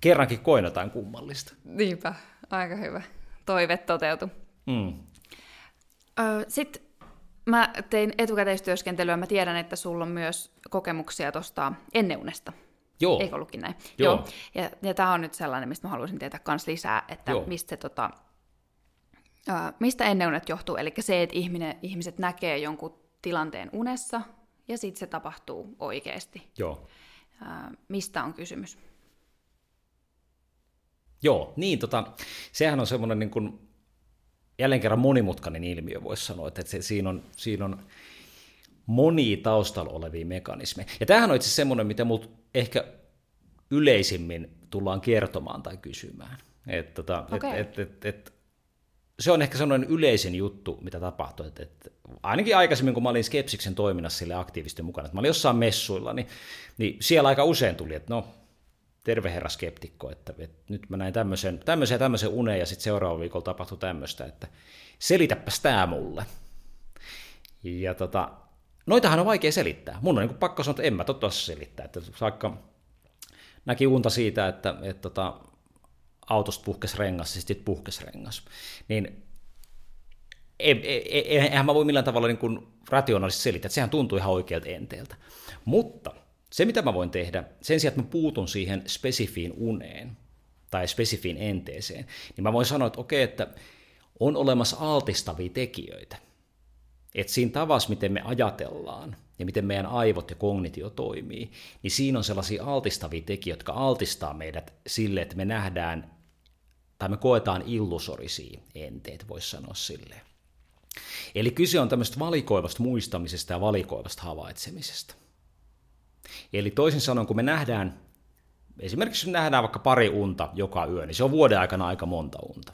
B: kerrankin koin jotain kummallista.
A: Niinpä, aika hyvä. Toive toteutui. Mm. Sitten mä tein etukäteistyöskentelyä, mä tiedän, että sulla on myös kokemuksia tuosta enneunesta.
B: Joo.
A: Eikö ollutkin näin?
B: Joo. Joo.
A: Ja, ja tämä on nyt sellainen, mistä mä haluaisin tietää myös lisää, että Joo. mistä se tota, Mistä enneunet johtuu? Eli se, että ihminen, ihmiset näkee jonkun tilanteen unessa ja sitten se tapahtuu oikeasti.
B: Joo.
A: Uh, mistä on kysymys?
B: Joo, niin tota, sehän on semmoinen niin kuin, jälleen kerran monimutkainen ilmiö, voisi sanoa, että se, siinä, on, siinä on monia taustalla olevia mekanismeja. Ja tämähän on itse semmoinen, mitä mut ehkä yleisimmin tullaan kertomaan tai kysymään. Et, tota, okay. et, et, et, et, se on ehkä sellainen yleisin juttu, mitä tapahtui. Että, että ainakin aikaisemmin, kun mä olin Skepsiksen toiminnassa sille aktiivisesti mukana, että mä olin jossain messuilla, niin, niin siellä aika usein tuli, että no, terve herra skeptikko, että, että nyt mä näin tämmöisen, tämmöisen ja tämmöisen unen ja sitten seuraava viikolla tapahtui tämmöistä, että selitäpäs tämä mulle. Ja tota, noitahan on vaikea selittää. Mun on niin pakko sanoa, että en mä totta selittää. Että vaikka näki unta siitä, että, että, että tota, autosta puhkes rengas, siis sitten puhkes rengas, niin eihän mä voi millään tavalla niin kuin rationaalisesti selittää, että sehän tuntuu ihan oikealta enteeltä. Mutta se, mitä mä voin tehdä, sen sijaan, että mä puutun siihen spesifiin uneen tai spesifiin enteeseen, niin mä voin sanoa, että okei, että on olemassa altistavia tekijöitä. Että siinä tavassa, miten me ajatellaan ja miten meidän aivot ja kognitio toimii, niin siinä on sellaisia altistavia tekijöitä, jotka altistaa meidät sille, että me nähdään tai me koetaan illusorisia enteet, voisi sanoa silleen. Eli kyse on tämmöistä valikoivasta muistamisesta ja valikoivasta havaitsemisesta. Eli toisin sanoen, kun me nähdään, esimerkiksi me nähdään vaikka pari unta joka yö, niin se on vuoden aikana aika monta unta.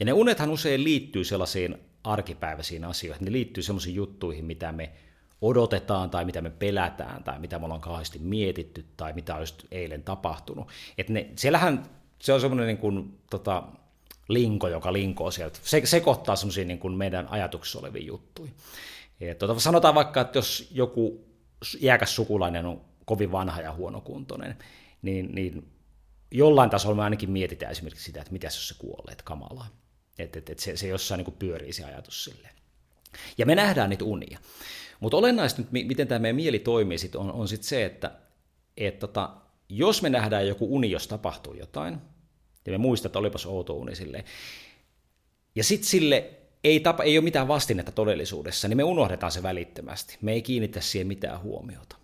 B: Ja ne unethan usein liittyy sellaisiin arkipäiväisiin asioihin, ne liittyy sellaisiin juttuihin, mitä me odotetaan tai mitä me pelätään tai mitä me ollaan kauheasti mietitty tai mitä just eilen tapahtunut. Et ne, siellähän se on semmoinen niin kuin, tota, linko, joka linkoo sieltä. Se sekoittaa semmoisia niin kuin meidän ajatuksissa olevia juttuja. Et, tota, sanotaan vaikka, että jos joku iäkäs sukulainen on kovin vanha ja huonokuntoinen, niin, niin jollain tasolla me ainakin mietitään esimerkiksi sitä, että mitä jos se kuolee, että kamalaa. Että et, et se, se jossain niin kuin pyörii se ajatus silleen. Ja me nähdään niitä unia. Mutta olennaista nyt, miten tämä meidän mieli toimii, sit on, on sit se, että et tota, jos me nähdään joku uni, jos tapahtuu jotain, ja me muistat, että olipas outo uni silleen, ja sitten sille ei, tapa, ei ole mitään vastinetta todellisuudessa, niin me unohdetaan se välittömästi. Me ei kiinnitä siihen mitään huomiota.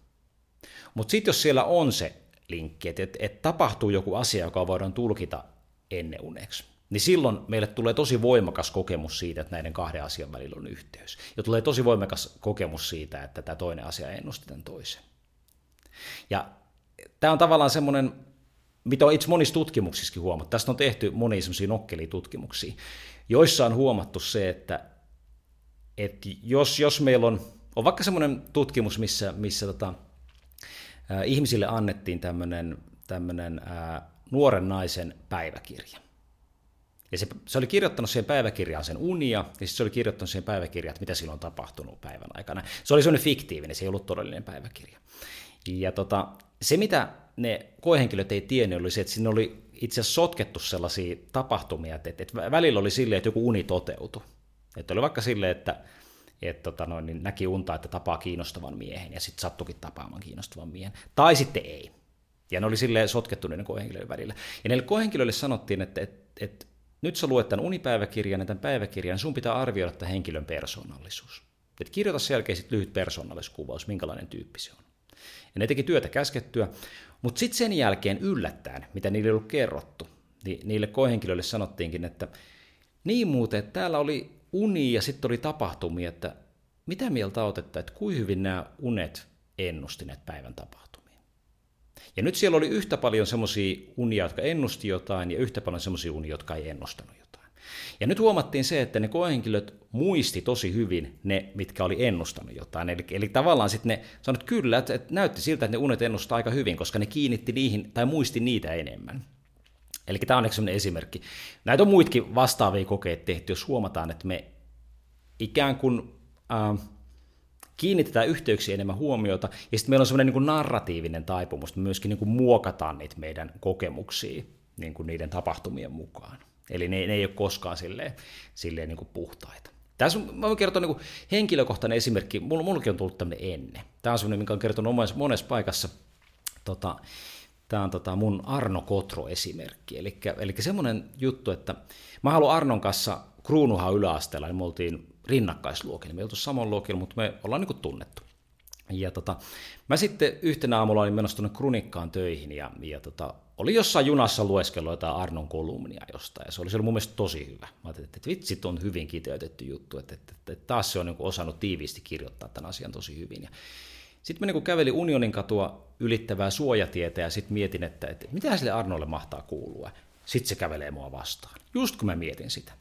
B: Mutta sitten jos siellä on se linkki, että et, et tapahtuu joku asia, joka voidaan tulkita ennen uneksi, niin silloin meille tulee tosi voimakas kokemus siitä, että näiden kahden asian välillä on yhteys. Ja tulee tosi voimakas kokemus siitä, että tämä toinen asia ennusti tämän toisen. Ja tämä on tavallaan semmoinen, mitä on itse monissa tutkimuksissakin huomattu. Tästä on tehty monia semmoisia nokkelia tutkimuksia, joissa on huomattu se, että, että jos, jos meillä on, on vaikka semmoinen tutkimus, missä, missä tota, äh, ihmisille annettiin tämmöinen, tämmöinen äh, nuoren naisen päiväkirja. Ja se, se oli kirjoittanut siihen päiväkirjaan sen unia, ja sitten se oli kirjoittanut siihen päiväkirjaan, että mitä silloin on tapahtunut päivän aikana. Se oli semmoinen fiktiivinen, se ei ollut todellinen päiväkirja. Ja tota, se, mitä ne koehenkilöt ei tiennyt, oli se, että sinne oli itse asiassa sotkettu sellaisia tapahtumia, että, että, välillä oli silleen, että joku uni toteutui. Että oli vaikka silleen, että, että tota noin, niin näki unta, että tapaa kiinnostavan miehen, ja sitten sattukin tapaamaan kiinnostavan miehen. Tai sitten ei. Ja ne oli silleen sotkettu niiden koehenkilöiden välillä. Ja näille koehenkilöille sanottiin, että, että, että nyt sä luet tämän unipäiväkirjan ja tämän päiväkirjan, sun pitää arvioida tämän henkilön persoonallisuus. Et kirjoita sen jälkeen sit lyhyt persoonalliskuvaus, minkälainen tyyppi se on. Ja ne teki työtä käskettyä, mutta sitten sen jälkeen yllättäen, mitä niille ei ollut kerrottu, niin niille koehenkilöille sanottiinkin, että niin muuten, että täällä oli uni ja sitten oli tapahtumia, että mitä mieltä olet, että, kuin hyvin nämä unet ennusti näitä päivän tapahtumia. Ja nyt siellä oli yhtä paljon semmoisia unia, jotka ennusti jotain, ja yhtä paljon semmoisia unia, jotka ei ennustanut. Ja nyt huomattiin se, että ne koehenkilöt muisti tosi hyvin ne, mitkä oli ennustanut jotain. Eli, eli tavallaan sitten ne sanoivat kyllä, että, että näytti siltä, että ne unet ennustaa aika hyvin, koska ne kiinnitti niihin tai muisti niitä enemmän. Eli tämä on sellainen esimerkki. Näitä on muitakin vastaavia kokeita tehty, jos huomataan, että me ikään kuin äh, kiinnitetään yhteyksiä enemmän huomiota, ja sitten meillä on semmoinen niin narratiivinen taipumus, että me myöskin niin kuin muokataan niitä meidän kokemuksia niin kuin niiden tapahtumien mukaan. Eli ne, ne ei ole koskaan silleen, silleen niin kuin puhtaita. Tässä mä voin kertoa niin henkilökohtainen esimerkki, mulla, mullakin on tullut tämmöinen ennen. Tämä on semmoinen, mikä on kertonut monessa, monessa paikassa. Tota, tämä on tota mun Arno Kotro-esimerkki. Eli, eli semmoinen juttu, että mä haluan Arnon kanssa kruunuhan yläasteella, niin me oltiin rinnakkaisluokilla. Me oltu samoin luokilla, mutta me ollaan niin kuin tunnettu. Ja tota, mä sitten yhtenä aamulla olin menossa tuonne Krunikkaan töihin ja, ja tota, oli jossain junassa lueskellut jotain Arnon kolumnia jostain, ja se oli, se mun mielestä tosi hyvä. Mä ajattelin, että vitsit on hyvin kiteytetty juttu, että, että, että, että taas se on niin osannut tiiviisti kirjoittaa tämän asian tosi hyvin. Sitten mä niin kävelin Unionin katua ylittävää suojatietä ja sitten mietin, että, että mitä sille Arnolle mahtaa kuulua. Sitten se kävelee mua vastaan. Just kun mä mietin sitä.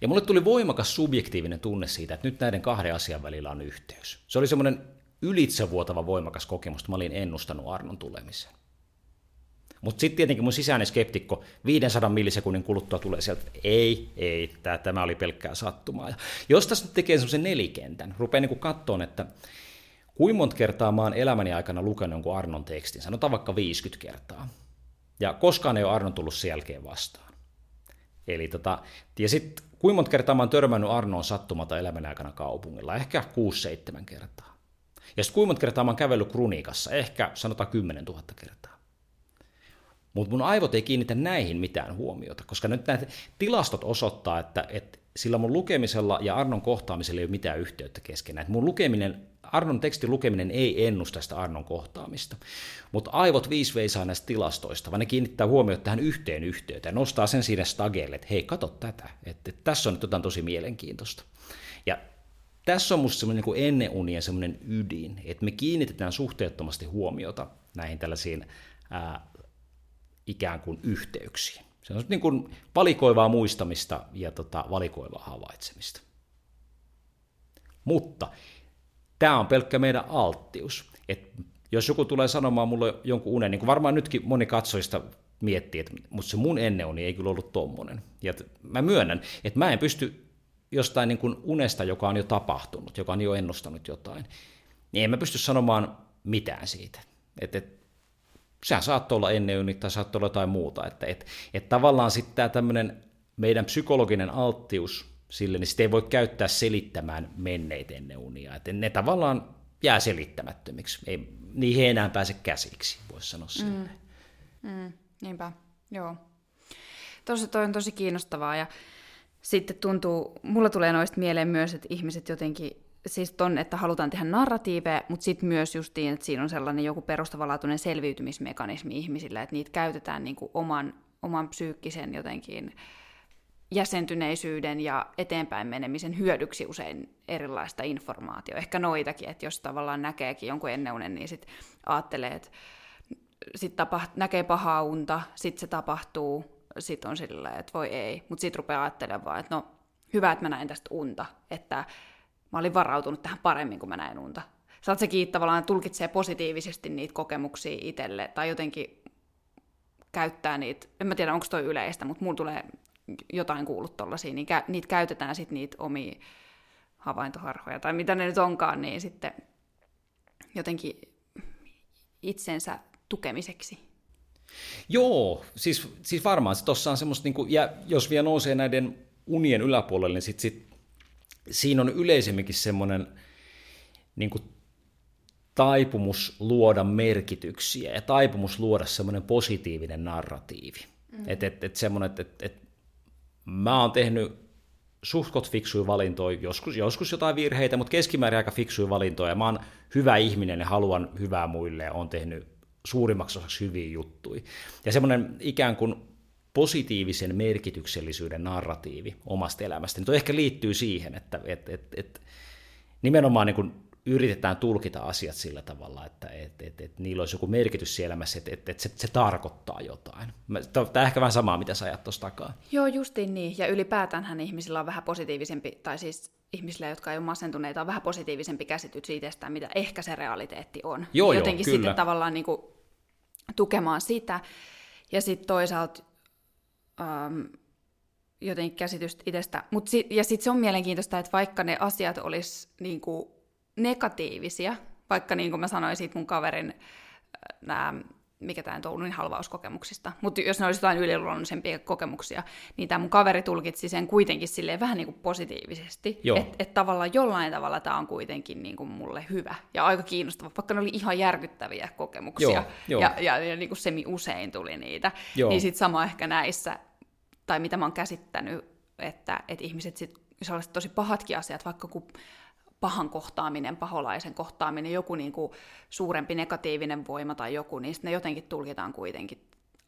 B: Ja mulle tuli voimakas subjektiivinen tunne siitä, että nyt näiden kahden asian välillä on yhteys. Se oli semmoinen ylitsevuotava voimakas kokemus, että mä olin ennustanut Arnon tulemisen. Mutta sitten tietenkin mun sisäinen skeptikko 500 millisekunnin kuluttua tulee sieltä, että ei, ei, tää, tämä oli pelkkää sattumaa. Ja jos tässä nyt tekee semmoisen nelikentän, rupeaa niin katsoa, että kuinka monta kertaa mä oon elämäni aikana lukenut jonkun Arnon tekstin, sanotaan vaikka 50 kertaa. Ja koskaan ei ole Arnon tullut sen jälkeen vastaan. Eli tota, ja sitten kuinka monta kertaa mä oon törmännyt Arnoon sattumata elämän aikana kaupungilla? Ehkä 6-7 kertaa. Ja sitten kuinka kertaa mä oon kävellyt Krunikassa? Ehkä sanotaan 10 000 kertaa. Mutta mun aivot ei kiinnitä näihin mitään huomiota, koska nyt nämä tilastot osoittaa, että, että sillä mun lukemisella ja Arnon kohtaamisella ei ole mitään yhteyttä keskenään. Mun lukeminen, Arnon tekstin lukeminen ei ennusta sitä Arnon kohtaamista. Mutta aivot viisveisaa näistä tilastoista, vaan ne kiinnittää huomiota tähän yhteen yhteyteen, nostaa sen siinä stageelle, että hei, kato tätä, että, että tässä on nyt jotain tosi mielenkiintoista. Ja tässä on musta semmoinen niin ennen unia semmoinen ydin, että me kiinnitetään suhteettomasti huomiota näihin tällaisiin ää, ikään kuin yhteyksiin. Se on niin kuin valikoivaa muistamista ja tota, valikoivaa havaitsemista. Mutta tämä on pelkkä meidän alttius. Et jos joku tulee sanomaan mulle jonkun unen, niin kuin varmaan nytkin moni katsojista miettii, että mutta se mun enneuni ei kyllä ollut tommonen. Ja mä myönnän, että mä en pysty jostain niin kuin unesta, joka on jo tapahtunut, joka on jo ennustanut jotain, niin en mä pysty sanomaan mitään siitä. Että et, sehän saattoi olla ennen tai saattoi olla jotain muuta. Että et, et tavallaan sitten tämä tämmöinen meidän psykologinen alttius sille, niin sitä ei voi käyttää selittämään menneitä ennen unia. Että ne tavallaan jää selittämättömiksi. Ei, niihin ei enää pääse käsiksi, voisi sanoa mm.
A: Mm, niinpä, joo. Tosi toi on tosi kiinnostavaa ja sitten tuntuu, mulla tulee noista mieleen myös, että ihmiset jotenkin siis ton, että halutaan tehdä narratiiveja, mutta sitten myös justiin, että siinä on sellainen joku perustavanlaatuinen selviytymismekanismi ihmisillä, että niitä käytetään niin kuin oman, oman psyykkisen jotenkin jäsentyneisyyden ja eteenpäin menemisen hyödyksi usein erilaista informaatiota. Ehkä noitakin, että jos tavallaan näkeekin jonkun enneunen, niin sitten ajattelee, että sit tapaht- näkee pahaa unta, sitten se tapahtuu, sitten on silleen, että voi ei. Mutta sitten rupeaa ajattelemaan että no hyvä, että mä näin tästä unta, että mä olin varautunut tähän paremmin, kuin mä näin unta. Saat sekin tavallaan tulkitsee positiivisesti niitä kokemuksia itselle, tai jotenkin käyttää niitä, en mä tiedä onko toi yleistä, mutta mulla tulee jotain kuullut tollasia, niin kä- niitä käytetään sitten niitä omia havaintoharhoja, tai mitä ne nyt onkaan, niin sitten jotenkin itsensä tukemiseksi.
B: Joo, siis, siis varmaan se tuossa on semmoista, niin kuin, ja jos vielä nousee näiden unien yläpuolelle, niin sit, sit siinä on yleisemminkin semmoinen niin kuin taipumus luoda merkityksiä ja taipumus luoda semmoinen positiivinen narratiivi. Mm. Että et, et semmoinen, että et, et, mä oon tehnyt suhtkot fiksuja valintoja, joskus, joskus jotain virheitä, mutta keskimäärin aika fiksuja valintoja. Mä oon hyvä ihminen ja haluan hyvää muille ja oon tehnyt suurimmaksi osaksi hyviä juttuja. Ja semmoinen ikään kuin positiivisen merkityksellisyyden narratiivi omasta elämästä, niin ehkä liittyy siihen, että et, et, et nimenomaan niin kuin yritetään tulkita asiat sillä tavalla, että et, et, et niillä olisi joku merkitys siellä elämässä, että et, et se, se tarkoittaa jotain. Tämä on ehkä vähän samaa, mitä sä ajat tuossa takaa.
A: Joo, justiin niin. Ja ylipäätään ihmisillä on vähän positiivisempi, tai siis ihmisillä, jotka ei ole masentuneita, on vähän positiivisempi käsitys itsestään, mitä ehkä se realiteetti on.
B: Joo,
A: Jotenkin
B: joo, kyllä.
A: sitten tavallaan niin kuin tukemaan sitä. Ja sitten toisaalta ähm, jotenkin käsitystä itsestä. Mut si- ja sitten se on mielenkiintoista, että vaikka ne asiat olisi niin kuin negatiivisia, vaikka niin kuin mä sanoin siitä mun kaverin äh, nämä mikä tämä on niin halvauskokemuksista. Mutta jos ne olisi jotain yliluonnollisempia kokemuksia, niin tämä mun kaveri tulkitsi sen kuitenkin silleen vähän niin kuin positiivisesti. Että et tavallaan jollain tavalla tämä on kuitenkin niin kuin mulle hyvä ja aika kiinnostava, vaikka ne oli ihan järkyttäviä kokemuksia.
B: Joo, jo.
A: Ja, ja, ja niin kuin semi usein tuli niitä. Joo. Niin sitten sama ehkä näissä, tai mitä mä oon käsittänyt, että, että ihmiset sit, jos olisi tosi pahatkin asiat, vaikka kun pahan kohtaaminen, paholaisen kohtaaminen, joku niin kuin suurempi negatiivinen voima tai joku, niin ne jotenkin tulkitaan kuitenkin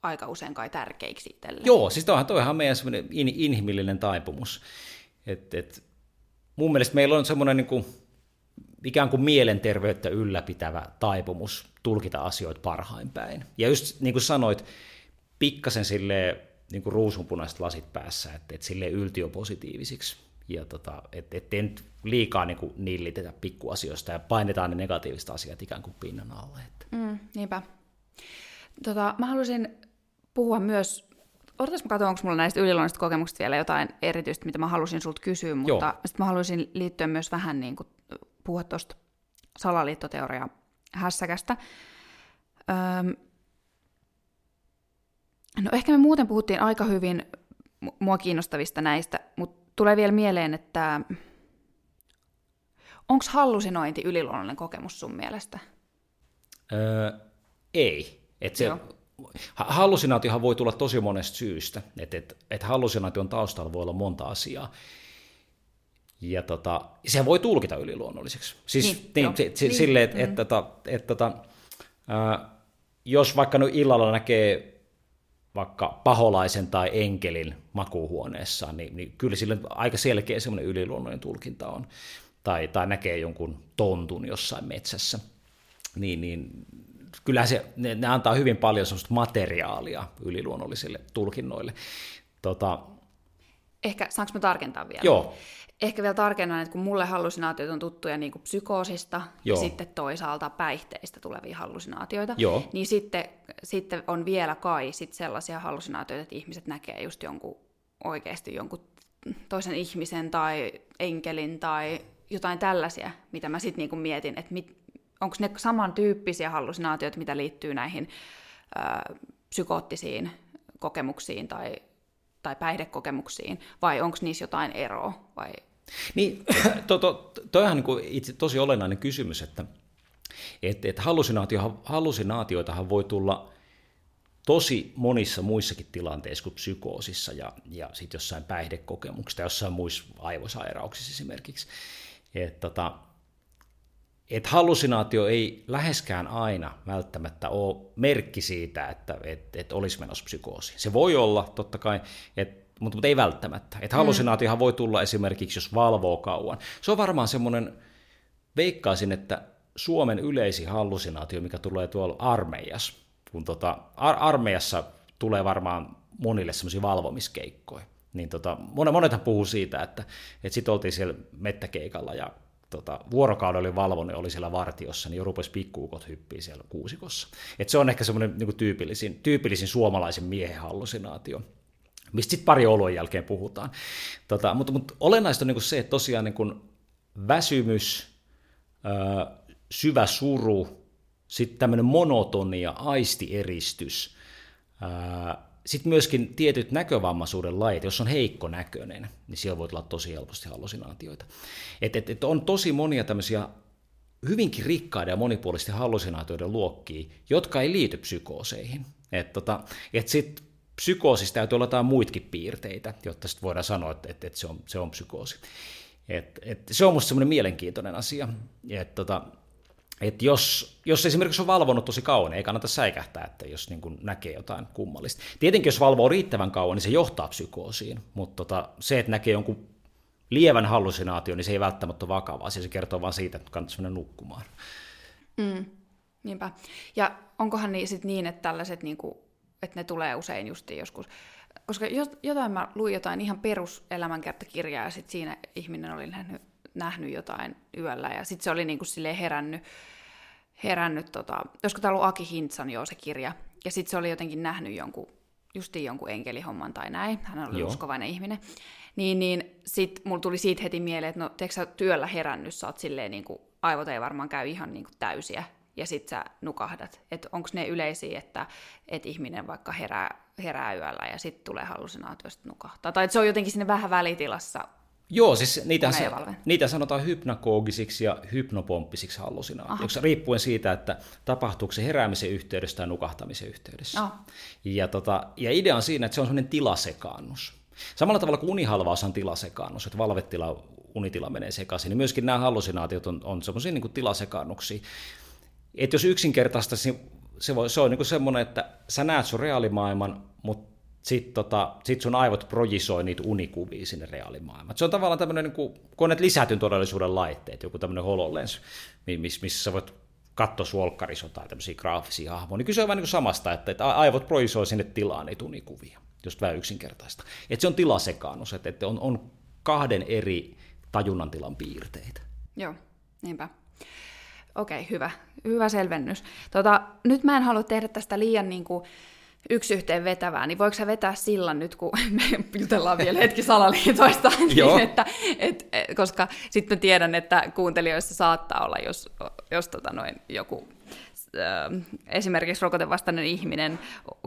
A: aika usein kai tärkeiksi itselle.
B: Joo, siis toihan, toihan meidän semmoinen in, inhimillinen taipumus. Et, et, mun mielestä meillä on semmoinen niin kuin, ikään kuin mielenterveyttä ylläpitävä taipumus tulkita asioita parhain päin. Ja just niin kuin sanoit, pikkasen sille niin ruusunpunaiset lasit päässä, että, että sille yltiöpositiivisiksi ja tota, et, ettei nyt liikaa niin kuin nillitetä pikkuasioista ja painetaan ne negatiiviset asiat ikään kuin pinnan alle. Että.
A: Mm, niinpä. Tota, mä haluaisin puhua myös, odotas mä katson, onko mulla näistä yliluonnollisista kokemuksista vielä jotain erityistä, mitä mä halusin sulta kysyä, mutta sitten mä haluaisin liittyä myös vähän niin kuin, puhua tuosta salaliittoteoria hässäkästä. Öm, no ehkä me muuten puhuttiin aika hyvin mua kiinnostavista näistä, mutta tulee vielä mieleen, että onko hallusinointi yliluonnollinen kokemus sun mielestä?
B: Öö, ei. Et se, hallusinaatiohan voi tulla tosi monesta syystä. Että et, et hallusinaation taustalla voi olla monta asiaa. Ja tota, se voi tulkita yliluonnolliseksi. Siis niin, niin, se, se, niin. silleen, että mm. et, et, et, et, et, jos vaikka nyt illalla näkee vaikka paholaisen tai enkelin makuuhuoneessa, niin, niin kyllä sillä aika selkeä semmoinen yliluonnollinen tulkinta on. Tai, tai näkee jonkun tontun jossain metsässä. Niin, niin kyllähän se, ne, ne antaa hyvin paljon semmoista materiaalia yliluonnollisille tulkinnoille. Tota,
A: Ehkä saanko mä tarkentaa vielä?
B: Joo.
A: Ehkä vielä tarkennan, että kun mulle hallusinaatiot on tuttuja niin kuin psykoosista Joo. ja sitten toisaalta päihteistä tulevia hallusinaatioita,
B: Joo.
A: niin sitten, sitten on vielä kai sit sellaisia hallusinaatioita, että ihmiset näkee just jonkun oikeasti jonkun toisen ihmisen tai enkelin tai jotain tällaisia, mitä mä sitten niinku mietin, että mit, onko ne samantyyppisiä hallusinaatioita, mitä liittyy näihin ö, psykoottisiin kokemuksiin tai, tai päihdekokemuksiin, vai onko niissä jotain eroa? Vai...
B: Niin, to, to, toihan niin itse tosi olennainen kysymys, että et, et hallusinaatio, hallusinaatioitahan voi tulla tosi monissa muissakin tilanteissa kuin psykoosissa ja, ja sitten jossain päihdekokemuksissa, jossain muissa aivosairauksissa esimerkiksi. Et, tota, et hallusinaatio ei läheskään aina välttämättä ole merkki siitä, että et, et olisi menossa psykoosi. Se voi olla, totta kai, et, mutta, mutta ei välttämättä. Et hallusinaatiohan voi tulla esimerkiksi, jos valvoo kauan. Se on varmaan semmoinen, veikkaisin, että Suomen yleisin hallusinaatio, mikä tulee tuolla armeijassa, kun tota, ar- armeijassa tulee varmaan monille semmoisia valvomiskeikkoja. Niin tota, monethan puhuu siitä, että, että sitten oltiin siellä mettäkeikalla ja tota, vuorokauden oli valvonut oli siellä vartiossa, niin jo rupesi pikkuukot hyppiä siellä kuusikossa. Et se on ehkä semmoinen niin tyypillisin, tyypillisin suomalaisen miehen hallusinaatio, mistä sitten pari oluen jälkeen puhutaan. Tota, mutta, mutta olennaista on niin se, että tosiaan niin väsymys, ö, syvä suru, sitten tämmöinen monotonia, aistieristys, sitten myöskin tietyt näkövammaisuuden lajit, jos on heikko näköinen, niin siellä voi tulla tosi helposti hallusinaatioita. Et, et, et on tosi monia tämmöisiä hyvinkin rikkaiden ja monipuolisten hallusinaatioiden luokkia, jotka ei liity psykooseihin. Et, tota, et sit psykoosissa täytyy olla jotain muitakin piirteitä, jotta sit voidaan sanoa, että, et, et se, on, se on psykoosi. Et, et se on musta semmoinen mielenkiintoinen asia. Et, tota, että jos, jos esimerkiksi on valvonut tosi kauan, ei kannata säikähtää, että jos niin kuin näkee jotain kummallista. Tietenkin jos valvoo riittävän kauan, niin se johtaa psykoosiin, mutta tota, se, että näkee jonkun lievän hallusinaation, niin se ei välttämättä ole vakavaa, se kertoo vain siitä, että kannattaisi mennä nukkumaan.
A: Mm, niinpä. Ja onkohan niin, sit niin, että tällaiset, niin kuin, että ne tulee usein justiin joskus, koska jotain mä luin jotain ihan peruselämänkertakirjaa, ja sitten siinä ihminen oli nähnyt, nähnyt jotain yöllä, ja sitten se oli niin kuin silleen herännyt, herännyt, tota, olisiko tämä ollut Aki Hintsan jo se kirja, ja sitten se oli jotenkin nähnyt jonkun, justiin jonkun enkelihomman tai näin, hän oli Joo. uskovainen ihminen, niin, niin sitten mulla tuli siitä heti mieleen, että no teekö sä työllä herännyt, sä oot silleen niin kuin, aivot ei varmaan käy ihan niin kuin täysiä, ja sit sä nukahdat. Että onko ne yleisiä, että et ihminen vaikka herää, herää yöllä ja sitten tulee hallusinaatioista nukahtaa. Tai että se on jotenkin sinne vähän välitilassa
B: Joo, siis niitä, niitä sanotaan hypnakoogisiksi ja hypnopomppisiksi hallusinaatioiksi, riippuen siitä, että tapahtuuko se heräämisen yhteydessä tai nukahtamisen yhteydessä.
A: Oh.
B: Ja, tota, ja idea on siinä, että se on sellainen tilasekaannus. Samalla tavalla kuin unihalvaus on tilasekaannus, että valvetila, unitila menee sekaisin, niin myöskin nämä hallusinaatiot on, on sellaisia niin tilasekaannuksia. Että jos yksinkertaista, niin se, voi, se on niin semmoinen, että sä näet sun reaalimaailman, mutta sitten tota, sit sun aivot projisoi niitä unikuvia sinne reaalimaailmaan. Se on tavallaan tämmöinen, niin on lisätyn todellisuuden laitteet, joku tämmöinen HoloLens, missä, missä sä voit katsoa suolkkarissa jotain tämmöisiä graafisia hahmoja, niin kyse on vähän niin samasta, että, että aivot projisoi sinne tilaan niitä unikuvia, just vähän yksinkertaista. Että se on tilasekaannus, että, että on, on kahden eri tajunnan tilan piirteitä.
A: Joo, niinpä. Okei, hyvä. Hyvä selvennys. Tota, nyt mä en halua tehdä tästä liian niin kuin, yksi yhteen vetävää, niin voiko sä vetää sillan nyt, kun me jutellaan vielä hetki salaliitoista, niin että, et, et, koska sitten tiedän, että kuuntelijoissa saattaa olla, jos, jos tota noin, joku esimerkiksi rokotevastainen ihminen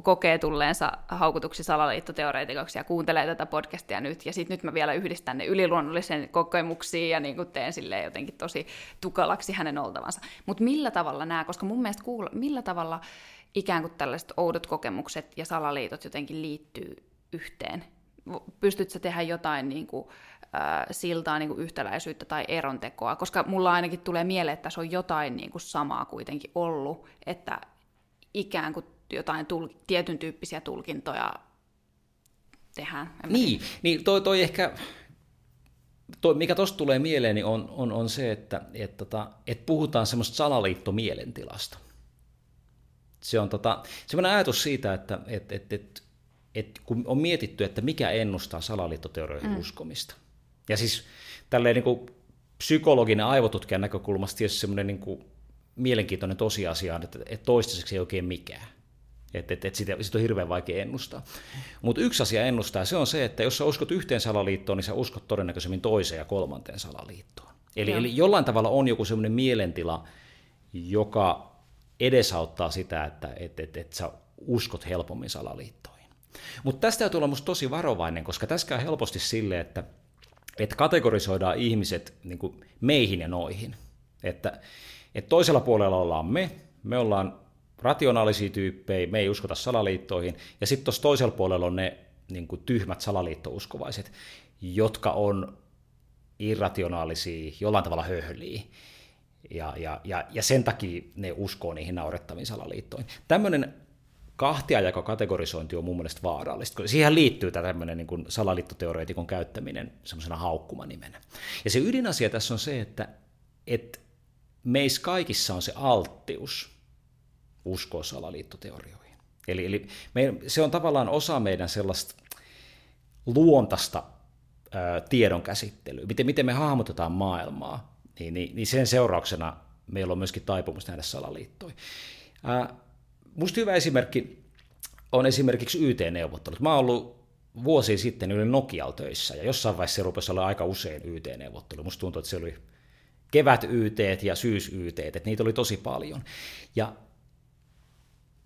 A: kokee tulleensa haukutuksi salaliittoteoreetikoksi ja kuuntelee tätä podcastia nyt, ja sitten nyt mä vielä yhdistän ne yliluonnollisen kokemuksiin ja niin teen sille jotenkin tosi tukalaksi hänen oltavansa. Mutta millä tavalla nämä, koska mun mielestä kuulla, millä tavalla ikään kuin tällaiset oudot kokemukset ja salaliitot jotenkin liittyy yhteen? Pystytkö tehdä jotain niin kuin, äh, siltaa niin kuin yhtäläisyyttä tai erontekoa? Koska mulla ainakin tulee mieleen, että se on jotain niin kuin samaa kuitenkin ollut, että ikään kuin jotain tul- tietyn tyyppisiä tulkintoja tehdään.
B: niin, niin toi, toi ehkä, toi, mikä tuosta tulee mieleen, niin on, on, on se, että et, tota, et puhutaan semmoista salaliittomielentilasta se on tota, semmoinen ajatus siitä, että et, et, et, et, kun on mietitty, että mikä ennustaa salaliittoteorioihin mm. uskomista. Ja siis tälleen niin kuin psykologinen aivotutkijan näkökulmasta tietysti semmoinen niin kuin mielenkiintoinen tosiasia on, että, että toistaiseksi ei oikein mikään. Että et, et sitä, sitä on hirveän vaikea ennustaa. Mutta yksi asia ennustaa, se on se, että jos sä uskot yhteen salaliittoon, niin sä uskot todennäköisemmin toiseen ja kolmanteen salaliittoon. Eli, eli jollain tavalla on joku semmoinen mielentila, joka edesauttaa sitä, että et, et, et sä uskot helpommin salaliittoihin. Mutta tästä täytyy olla musta tosi varovainen, koska tässä käy helposti sille, että, että kategorisoidaan ihmiset niin kuin meihin ja noihin. Että, että toisella puolella ollaan me, me ollaan rationaalisia tyyppejä, me ei uskota salaliittoihin, ja sitten tuossa toisella puolella on ne niin kuin tyhmät salaliittouskovaiset, jotka on irrationaalisia, jollain tavalla höhliä. Ja, ja, ja, ja sen takia ne uskoo niihin naurettaviin salaliittoihin. Tämmöinen kahtiajako kategorisointi on mun mielestä vaarallista. Siihen liittyy tämä tämmöinen niin salaliittoteoreetikon käyttäminen semmoisena haukkumanimenä. Ja se ydinasia tässä on se, että, että meissä kaikissa on se alttius uskoa salaliittoteorioihin. Eli, eli me, se on tavallaan osa meidän sellaista luontaista tiedon käsittelyä, miten, miten me hahmotetaan maailmaa, niin, niin, niin sen seurauksena meillä on myöskin taipumus nähdä salaliittoja. Musta hyvä esimerkki on esimerkiksi YT-neuvottelut. Mä oon ollut vuosi sitten yli Nokial töissä, ja jossain vaiheessa se rupesi olla aika usein YT-neuvottelu. Musta tuntuu, että se oli kevät YT ja syys YT, että niitä oli tosi paljon. Ja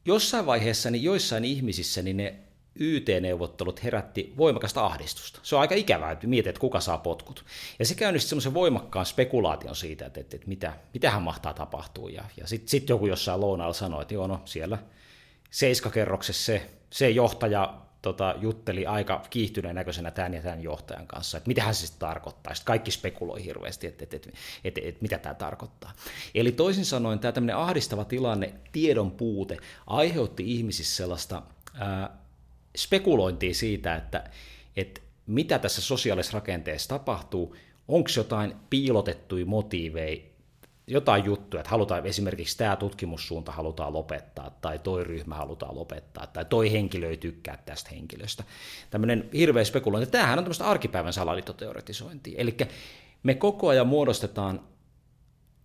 B: jossain vaiheessa niin joissain ihmisissä niin ne YT-neuvottelut herätti voimakasta ahdistusta. Se on aika ikävää, että mietit, että kuka saa potkut. Ja se käynnisti semmoisen voimakkaan spekulaation siitä, että, että, että mitä, mitähän mahtaa tapahtua. Ja, ja sitten sit joku jossain lounaalla sanoi, että joo, no siellä seiskakerroksessa se, se johtaja tota, jutteli aika kiihtyneen näköisenä tämän ja tämän johtajan kanssa, että mitä se sitten tarkoittaa. Sitten kaikki spekuloi hirveästi, että, että, että, että, että mitä tämä tarkoittaa. Eli toisin sanoen tämä tämmöinen ahdistava tilanne, tiedon puute, aiheutti ihmisissä sellaista ää, spekulointia siitä, että, että mitä tässä sosiaalisessa rakenteessa tapahtuu, onko jotain piilotettuja motiiveja, jotain juttuja, että halutaan esimerkiksi tämä tutkimussuunta halutaan lopettaa, tai toi ryhmä halutaan lopettaa, tai toi henkilö ei tykkää tästä henkilöstä. Tämmöinen hirveä spekulointi. Tämähän on tämmöistä arkipäivän salaliittoteoretisointia. Eli me koko ajan muodostetaan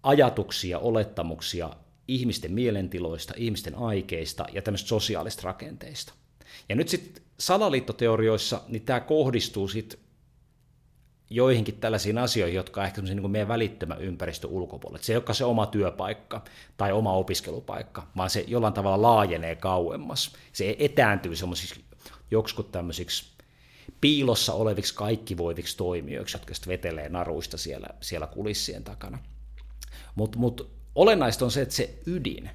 B: ajatuksia, olettamuksia ihmisten mielentiloista, ihmisten aikeista ja tämmöistä sosiaalista rakenteista. Ja nyt sitten salaliittoteorioissa niin tämä kohdistuu sitten joihinkin tällaisiin asioihin, jotka on ehkä niin meidän välittömän ympäristön ulkopuolella. Se ei olekaan se oma työpaikka tai oma opiskelupaikka, vaan se jollain tavalla laajenee kauemmas. Se etääntyy semmoisiksi joksikut tämmöisiksi piilossa oleviksi kaikkivoiviksi toimijoiksi, jotka sitten vetelee naruista siellä, siellä kulissien takana. Mutta mut, olennaista on se, että se ydin,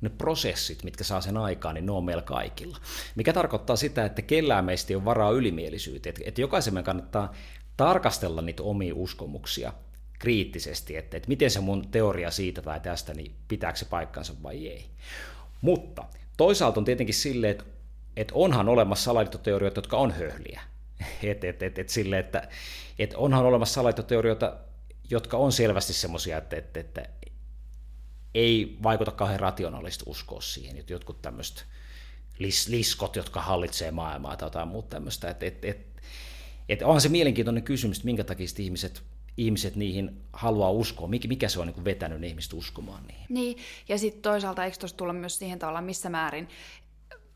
B: ne prosessit, mitkä saa sen aikaan, niin ne on meillä kaikilla. Mikä tarkoittaa sitä, että kellään meistä ei ole varaa ylimielisyyteen. Että, että jokaisen meidän kannattaa tarkastella niitä omia uskomuksia kriittisesti, että, että miten se mun teoria siitä tai tästä, niin pitääkö se paikkansa vai ei. Mutta toisaalta on tietenkin silleen, että, että onhan olemassa salaliittoteorioita, jotka on höhliä. Et, et, et, et sille, että, että onhan olemassa salaliittoteorioita, jotka on selvästi semmoisia, että, että, että ei vaikuta kauhean rationaalista uskoa siihen, että jotkut tämmöiset lis, liskot, jotka hallitsee maailmaa tai jotain muuta tämmöistä. Että et, et, et onhan se mielenkiintoinen kysymys, että minkä takia ihmiset, ihmiset niihin haluaa uskoa, mikä, se on niin vetänyt ihmiset uskomaan niihin.
A: Niin, ja sitten toisaalta eikö tuossa tulla myös siihen tavalla, missä määrin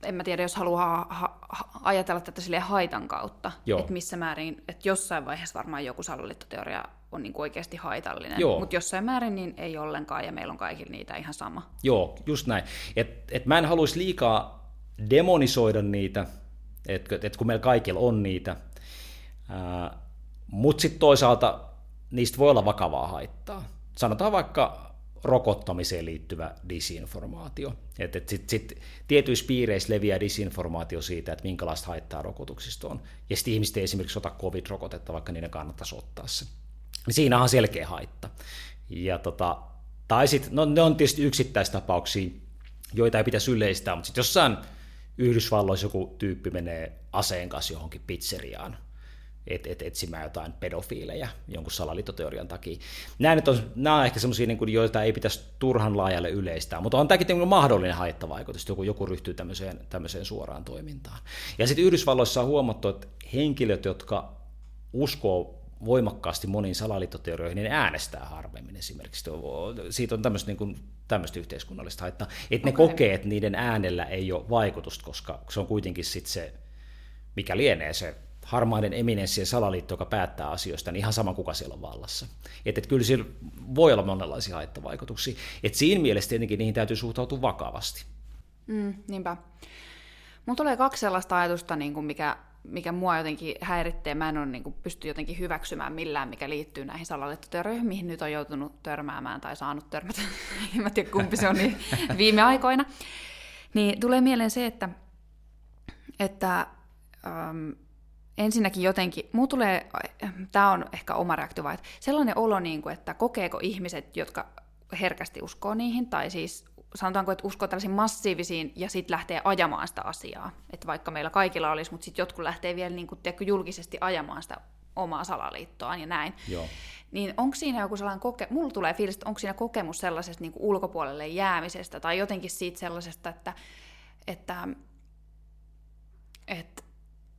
A: en mä tiedä, jos haluaa ha- ha- ajatella tätä silleen haitan kautta,
B: Joo.
A: että missä määrin, että jossain vaiheessa varmaan joku salaliittoteoria on niin oikeasti haitallinen, mutta jossain määrin niin ei ollenkaan, ja meillä on kaikilla niitä ihan sama.
B: Joo, just näin. Et, et mä en haluaisi liikaa demonisoida niitä, että et kun meillä kaikilla on niitä, mutta sitten toisaalta niistä voi olla vakavaa haittaa. Sanotaan vaikka rokottamiseen liittyvä disinformaatio. Että et sit, sit tietyissä piireissä leviää disinformaatio siitä, että minkälaista haittaa rokotuksista on. Ja sitten ihmiset ei esimerkiksi ota covid-rokotetta, vaikka niiden kannattaisi ottaa se. Niin siinä on selkeä haitta. Ja tota, tai sitten, no ne on tietysti yksittäistapauksia, joita ei pitäisi yleistää, mutta sitten jossain Yhdysvalloissa joku tyyppi menee aseen kanssa johonkin pizzeriaan, et, et, etsimään jotain pedofiileja jonkun salaliittoteorian takia. Nämä, nyt on, nämä on ehkä sellaisia, niin kuin, joita ei pitäisi turhan laajalle yleistää, mutta on tämäkin niin mahdollinen haittavaikutus, joku, joku ryhtyy tämmöiseen, tämmöiseen suoraan toimintaan. Ja sitten Yhdysvalloissa on huomattu, että henkilöt, jotka uskoo voimakkaasti moniin salaliittoteorioihin, niin ne äänestää harvemmin esimerkiksi. Siitä on tämmöistä, niin kuin, tämmöistä yhteiskunnallista haittaa, että ne
A: Okei.
B: kokee, että niiden äänellä ei ole vaikutusta, koska se on kuitenkin sit se, mikä lienee se harmaiden eminenssien salaliitto, joka päättää asioista, niin ihan sama kuka siellä on vallassa. Että et kyllä siellä voi olla monenlaisia haittavaikutuksia. Et siinä mielessä tietenkin niihin täytyy suhtautua vakavasti.
A: Mm, niinpä. Mulla tulee kaksi sellaista ajatusta, niin kuin mikä, mikä mua jotenkin häiritsee. Mä en ole niin kuin, pysty jotenkin hyväksymään millään, mikä liittyy näihin salaliittoteorioihin, mihin nyt on joutunut törmäämään tai saanut törmätä. en mä tiedä, kumpi se on niin viime aikoina. Niin tulee mieleen se, että, että ähm, ensinnäkin jotenkin, muu tulee, tämä on ehkä oma reaktio, vaan, että sellainen olo, niin kuin, että kokeeko ihmiset, jotka herkästi uskoo niihin, tai siis sanotaanko, että uskoo tällaisiin massiivisiin ja sitten lähtee ajamaan sitä asiaa. Että vaikka meillä kaikilla olisi, mutta sitten jotkut lähtee vielä niin kuin, tiedätkö, julkisesti ajamaan sitä omaa salaliittoaan ja näin.
B: Joo.
A: Niin onko siinä joku sellainen koke... Mulla tulee fiilis, että onko siinä kokemus sellaisesta niin kuin ulkopuolelle jäämisestä tai jotenkin siitä sellaisesta, että, että, että,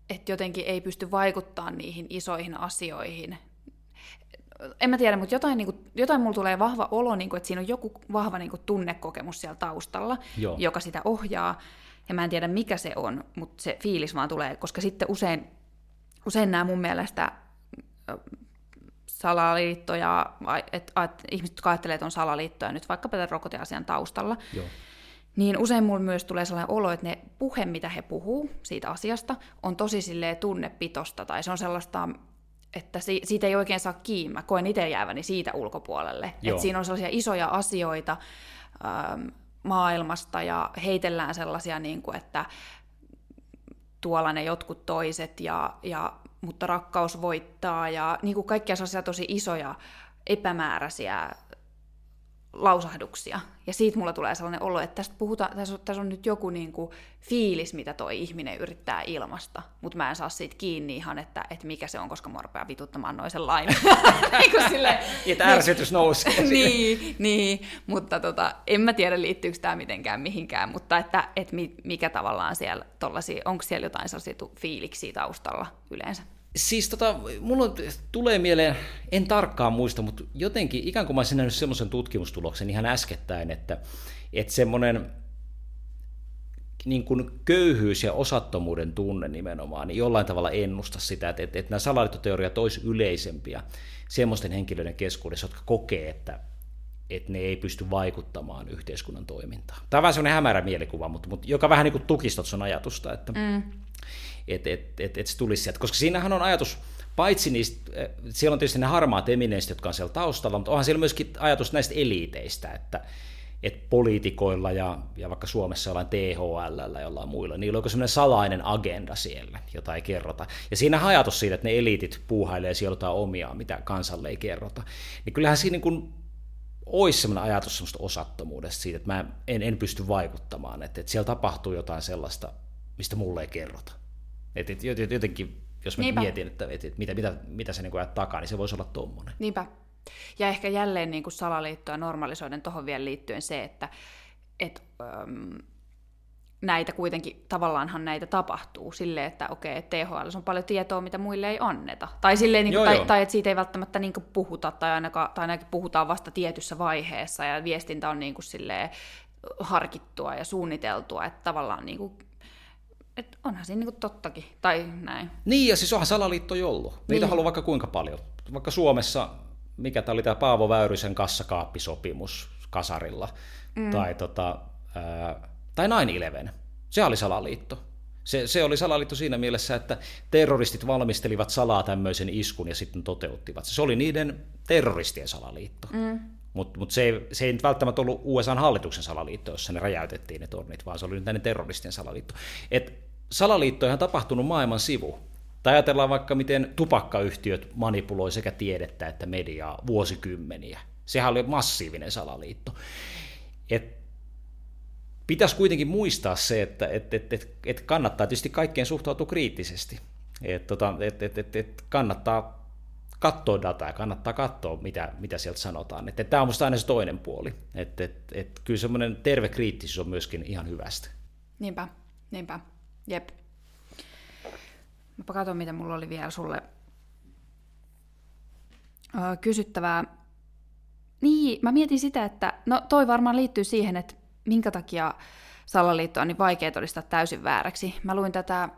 A: että jotenkin ei pysty vaikuttaa niihin isoihin asioihin. En mä tiedä, mutta jotain, niin kuin, jotain mulla tulee vahva olo, niin kuin, että siinä on joku vahva niin kuin, tunnekokemus siellä taustalla,
B: Joo.
A: joka sitä ohjaa. Ja mä en tiedä, mikä se on, mutta se fiilis vaan tulee, koska sitten usein, usein nämä mun mielestä salaliittoja, että et, ihmiset, jotka ajattelee, että on salaliittoja nyt vaikkapa tämän rokoteasian taustalla,
B: Joo.
A: Niin usein mulla myös tulee sellainen olo, että ne puhe, mitä he puhuu siitä asiasta, on tosi silleen tunnepitosta, tai se on sellaista, että si- siitä ei oikein saa kiinni. Mä koen itse jääväni siitä ulkopuolelle.
B: Joo.
A: Että siinä on sellaisia isoja asioita ähm, maailmasta, ja heitellään sellaisia, niin kuin, että tuolla ne jotkut toiset, ja, ja, mutta rakkaus voittaa, ja niin kuin kaikkia sellaisia tosi isoja, epämääräisiä lausahduksia. Ja siitä mulla tulee sellainen olo, että tästä puhutaan, tässä on, tässä on nyt joku niin kuin fiilis, mitä toi ihminen yrittää ilmasta, mutta mä en saa siitä kiinni ihan, että, että mikä se on, koska mua rupeaa vituttamaan noisen lain. niin kuin silleen,
B: Että ärsytys nousee.
A: niin, niin, mutta tota, en mä tiedä liittyykö tämä mitenkään mihinkään, mutta että, että mi- mikä tavallaan siellä tollasia, onko siellä jotain sellaisia fiiliksiä taustalla yleensä?
B: Siis tota, mulla tulee mieleen, en tarkkaan muista, mutta jotenkin ikään kuin mä olisin nähnyt semmoisen tutkimustuloksen ihan äskettäin, että, että semmoinen niin kuin köyhyys ja osattomuuden tunne nimenomaan, niin jollain tavalla ennusta sitä, että, että, että nämä salaliittoteoriat olisi yleisempiä semmoisten henkilöiden keskuudessa, jotka kokee, että, että ne ei pysty vaikuttamaan yhteiskunnan toimintaan. Tämä on vähän semmoinen hämärä mielikuva, mutta, mutta joka vähän niin kuin tukistot sun ajatusta, että, mm että et, et, et se tulisi sieltä. Koska siinähän on ajatus, paitsi niistä, eh, siellä on tietysti ne harmaat eminenssit, jotka on siellä taustalla, mutta onhan siellä myöskin ajatus näistä eliiteistä, että et poliitikoilla ja, ja vaikka Suomessa jollain THL ja jollain muilla, niillä on semmoinen salainen agenda siellä, jota ei kerrota. Ja siinä ajatus siitä, että ne eliitit puuhailee jotain omiaan, mitä kansalle ei kerrota. Niin kyllähän siinä niin kuin olisi semmoinen ajatus semmoista osattomuudesta siitä, että mä en, en pysty vaikuttamaan, että, että siellä tapahtuu jotain sellaista, mistä mulle ei kerrota. Et, et, jot- jotenkin, jos mä
A: Niinpä.
B: mietin, että, että, että mitä, mitä, mitä se niin ajat takaa, niin se voisi olla tommonen.
A: Niinpä. Ja ehkä jälleen niin kuin salaliittoa normalisoiden tuohon vielä liittyen se, että et, äm, näitä kuitenkin, tavallaanhan näitä tapahtuu silleen, että okei, että THL on paljon tietoa, mitä muille ei anneta. Tai, silleen, niin
B: Joo,
A: kuin, tai,
B: joo.
A: tai että siitä ei välttämättä niin kuin puhuta, tai ainakaan, tai ainakin puhutaan vasta tietyssä vaiheessa, ja viestintä on niin kuin silleen harkittua ja suunniteltua, että tavallaan niin kuin et onhan siinä niinku tottakin, tai näin.
B: Niin, ja siis onhan salaliitto ollut. Niitä niin. haluaa vaikka kuinka paljon. Vaikka Suomessa, mikä tämä oli tämä Paavo Väyrysen kassakaappisopimus kasarilla, mm. tai, tota, ää, tai 9-11, se oli salaliitto. Se, se oli salaliitto siinä mielessä, että terroristit valmistelivat salaa tämmöisen iskun ja sitten toteuttivat. Se oli niiden terroristien salaliitto. Mm. Mutta mut se, se ei nyt välttämättä ollut USA-hallituksen salaliitto, jossa ne räjäytettiin ne tornit, vaan se oli nyt näiden terroristien salaliitto. Et salaliitto on tapahtunut maailman sivu. Tai ajatellaan vaikka, miten tupakkayhtiöt manipuloi sekä tiedettä että mediaa vuosikymmeniä. Sehän oli massiivinen salaliitto. Et pitäisi kuitenkin muistaa se, että et, et, et, et kannattaa tietysti kaikkeen suhtautua kriittisesti. Et, tota, et, et, et, et kannattaa katsoa dataa kannattaa katsoa, mitä, mitä sieltä sanotaan. Et, et tämä on minusta aina se toinen puoli. Et, et, et, kyllä semmoinen terve kriittisyys on myöskin ihan hyvästä.
A: Niinpä, niinpä. Jep. Mä katson, mitä mulla oli vielä sulle öö, kysyttävää. Niin, mä mietin sitä, että no toi varmaan liittyy siihen, että minkä takia salaliitto on niin vaikea todistaa täysin vääräksi. Mä luin tätä,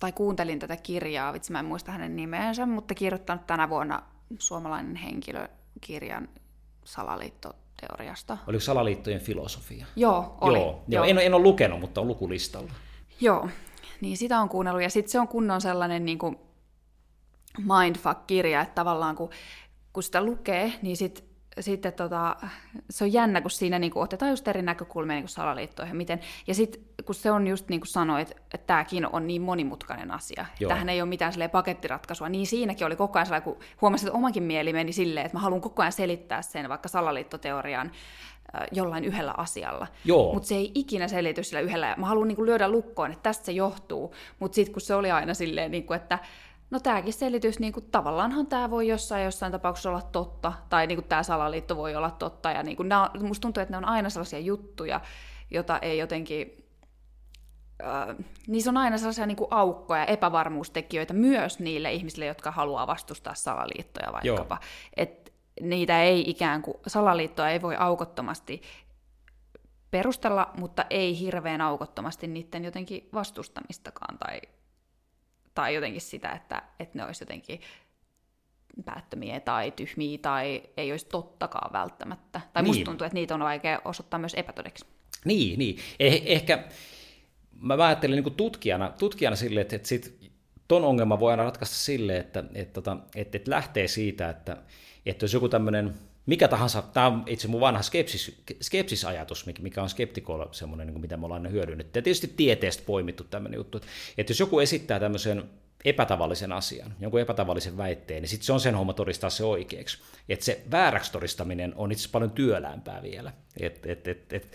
A: tai kuuntelin tätä kirjaa, vitsi mä en muista hänen nimeensä, mutta kirjoittanut tänä vuonna suomalainen henkilö kirjan salaliittoteoriasta.
B: Oliko salaliittojen filosofia?
A: Joo, oli.
B: Joo, joo. En, en ole lukenut, mutta on lukulistalla.
A: Joo, niin sitä on kuunnellut. Ja sitten se on kunnon sellainen niin kuin mindfuck-kirja, että tavallaan kun, kun sitä lukee, niin sit sitten tota, se on jännä, kun siinä niin kuin, otetaan just eri näkökulmia niin salaliittoihin. Miten, ja sitten kun se on just niin kuin sanoit, että, tämäkin on niin monimutkainen asia. Joo. Tähän ei ole mitään pakettiratkaisua. Niin siinäkin oli koko ajan sellainen, kun huomasin, että omakin mieli meni silleen, että mä haluan koko ajan selittää sen vaikka salaliittoteorian jollain yhdellä asialla. Mutta se ei ikinä selity sillä yhdellä. Mä haluan niin lyödä lukkoon, että tästä se johtuu. Mutta sitten kun se oli aina silleen, niin kuin, että no tämäkin selitys, niin kuin, tavallaanhan tämä voi jossain jossain tapauksessa olla totta, tai niin kuin, tämä salaliitto voi olla totta, ja niin kuin, nämä, musta tuntuu, että ne on aina sellaisia juttuja, jota ei jotenkin, äh, niissä on aina sellaisia niin kuin aukkoja, epävarmuustekijöitä myös niille ihmisille, jotka haluaa vastustaa salaliittoja vaikkapa. Et niitä ei ikään kuin, salaliittoa ei voi aukottomasti perustella, mutta ei hirveän aukottomasti niiden jotenkin vastustamistakaan tai tai jotenkin sitä, että, että ne olisi jotenkin päättömiä tai tyhmiä tai ei olisi tottakaan välttämättä. Tai niin. musta tuntuu, että niitä on vaikea osoittaa myös epätodeksi.
B: Niin, niin. Eh, ehkä mä ajattelin niin tutkijana, tutkijana silleen, että, että sit ton ongelma voi aina ratkaista silleen, että, että, että, että, että lähtee siitä, että, että jos joku tämmöinen mikä tahansa, tämä on itse mun vanha skepsis, skepsisajatus, mikä on skeptikoilla semmoinen, niin mitä me ollaan aina hyödynnetty. Ja tietysti tieteestä poimittu tämmöinen juttu, että, jos joku esittää tämmöisen epätavallisen asian, jonkun epätavallisen väitteen, niin sitten se on sen homma todistaa se oikeaksi. Että se vääräksi todistaminen on itse paljon työlämpää vielä. Et, et, et, et.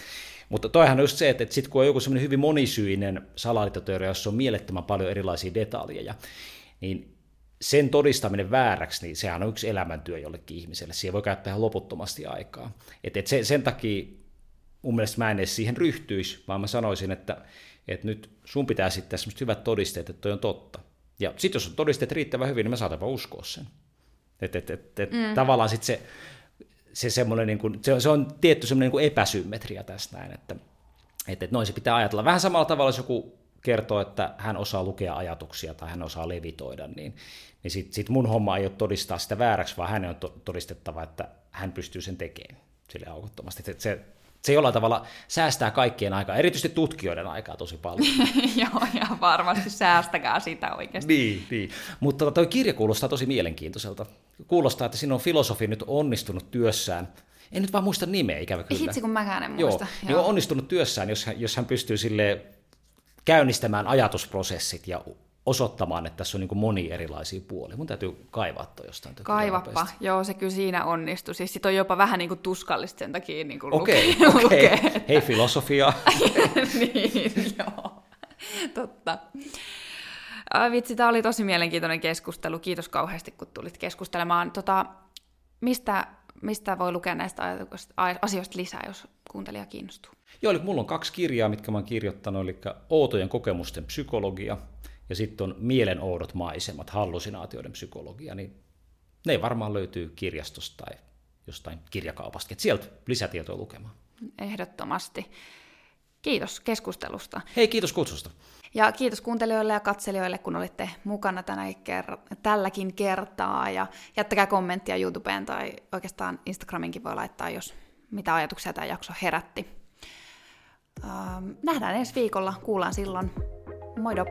B: Mutta toihan on just se, että, että sitten kun on joku semmoinen hyvin monisyinen salaliittoteoria, jossa on mielettömän paljon erilaisia detaljeja, niin sen todistaminen vääräksi, niin sehän on yksi elämäntyö jollekin ihmiselle. Siihen voi käyttää ihan loputtomasti aikaa. Et, et sen, sen takia mun mielestä mä en edes siihen ryhtyisi, vaan mä sanoisin, että, että nyt sun pitää sitten semmoiset hyvät todisteet, että toi on totta. Ja sitten jos on todisteet riittävän hyvin, niin mä saatan vaan uskoa sen. Et, et, et, et mm. Tavallaan sitten se, se, semmoinen, niin kuin, se, on, se on tietty semmoinen niin kuin epäsymmetria tässä näin, että, että, että noin se pitää ajatella. Vähän samalla tavalla, jos joku kertoo, että hän osaa lukea ajatuksia tai hän osaa levitoida, niin, niin sitten sit mun homma ei ole todistaa sitä vääräksi, vaan hänen on todistettava, että hän pystyy sen tekemään sille aukottomasti. Se, se, se jollain tavalla säästää kaikkien aikaa, erityisesti tutkijoiden aikaa tosi paljon.
A: Joo, ja varmasti säästäkää sitä oikeasti.
B: niin, niin. mutta tuo kirja kuulostaa tosi mielenkiintoiselta. Kuulostaa, että siinä on filosofi nyt onnistunut työssään en nyt vaan muista nimeä, ikävä kyllä.
A: Hitsi, kun mäkään en muista.
B: Joo, Joo. Niin on onnistunut työssään, jos hän, jos hän pystyy sille käynnistämään ajatusprosessit ja osoittamaan, että tässä on niin moni erilaisia puolia. Mun täytyy kaivaa toi jostain.
A: Kaivappa, joo, se kyllä siinä onnistui. Siis sit on jopa vähän niin kuin tuskallista sen takia niin kuin
B: Okei, okay, okay. lukee. Hei filosofia.
A: niin, joo, totta. Vitsi, tämä oli tosi mielenkiintoinen keskustelu. Kiitos kauheasti, kun tulit keskustelemaan. Tota, mistä, mistä voi lukea näistä asioista lisää, jos kuuntelija kiinnostuu?
B: Joo, eli mulla on kaksi kirjaa, mitkä mä oon kirjoittanut, eli Outojen kokemusten psykologia ja sitten on Mielenoudot maisemat, hallusinaatioiden psykologia, niin ne varmaan löytyy kirjastosta tai jostain kirjakaupasta, että sieltä lisätietoa lukemaan.
A: Ehdottomasti. kiitos keskustelusta.
B: Hei, kiitos kutsusta.
A: Ja kiitos kuuntelijoille ja katselijoille, kun olitte mukana tänä ker- tälläkin kertaa. Ja jättäkää kommenttia YouTubeen tai oikeastaan Instagraminkin voi laittaa, jos mitä ajatuksia tämä jakso herätti. Ähm, nähdään ensi viikolla, kuullaan silloin. Moido!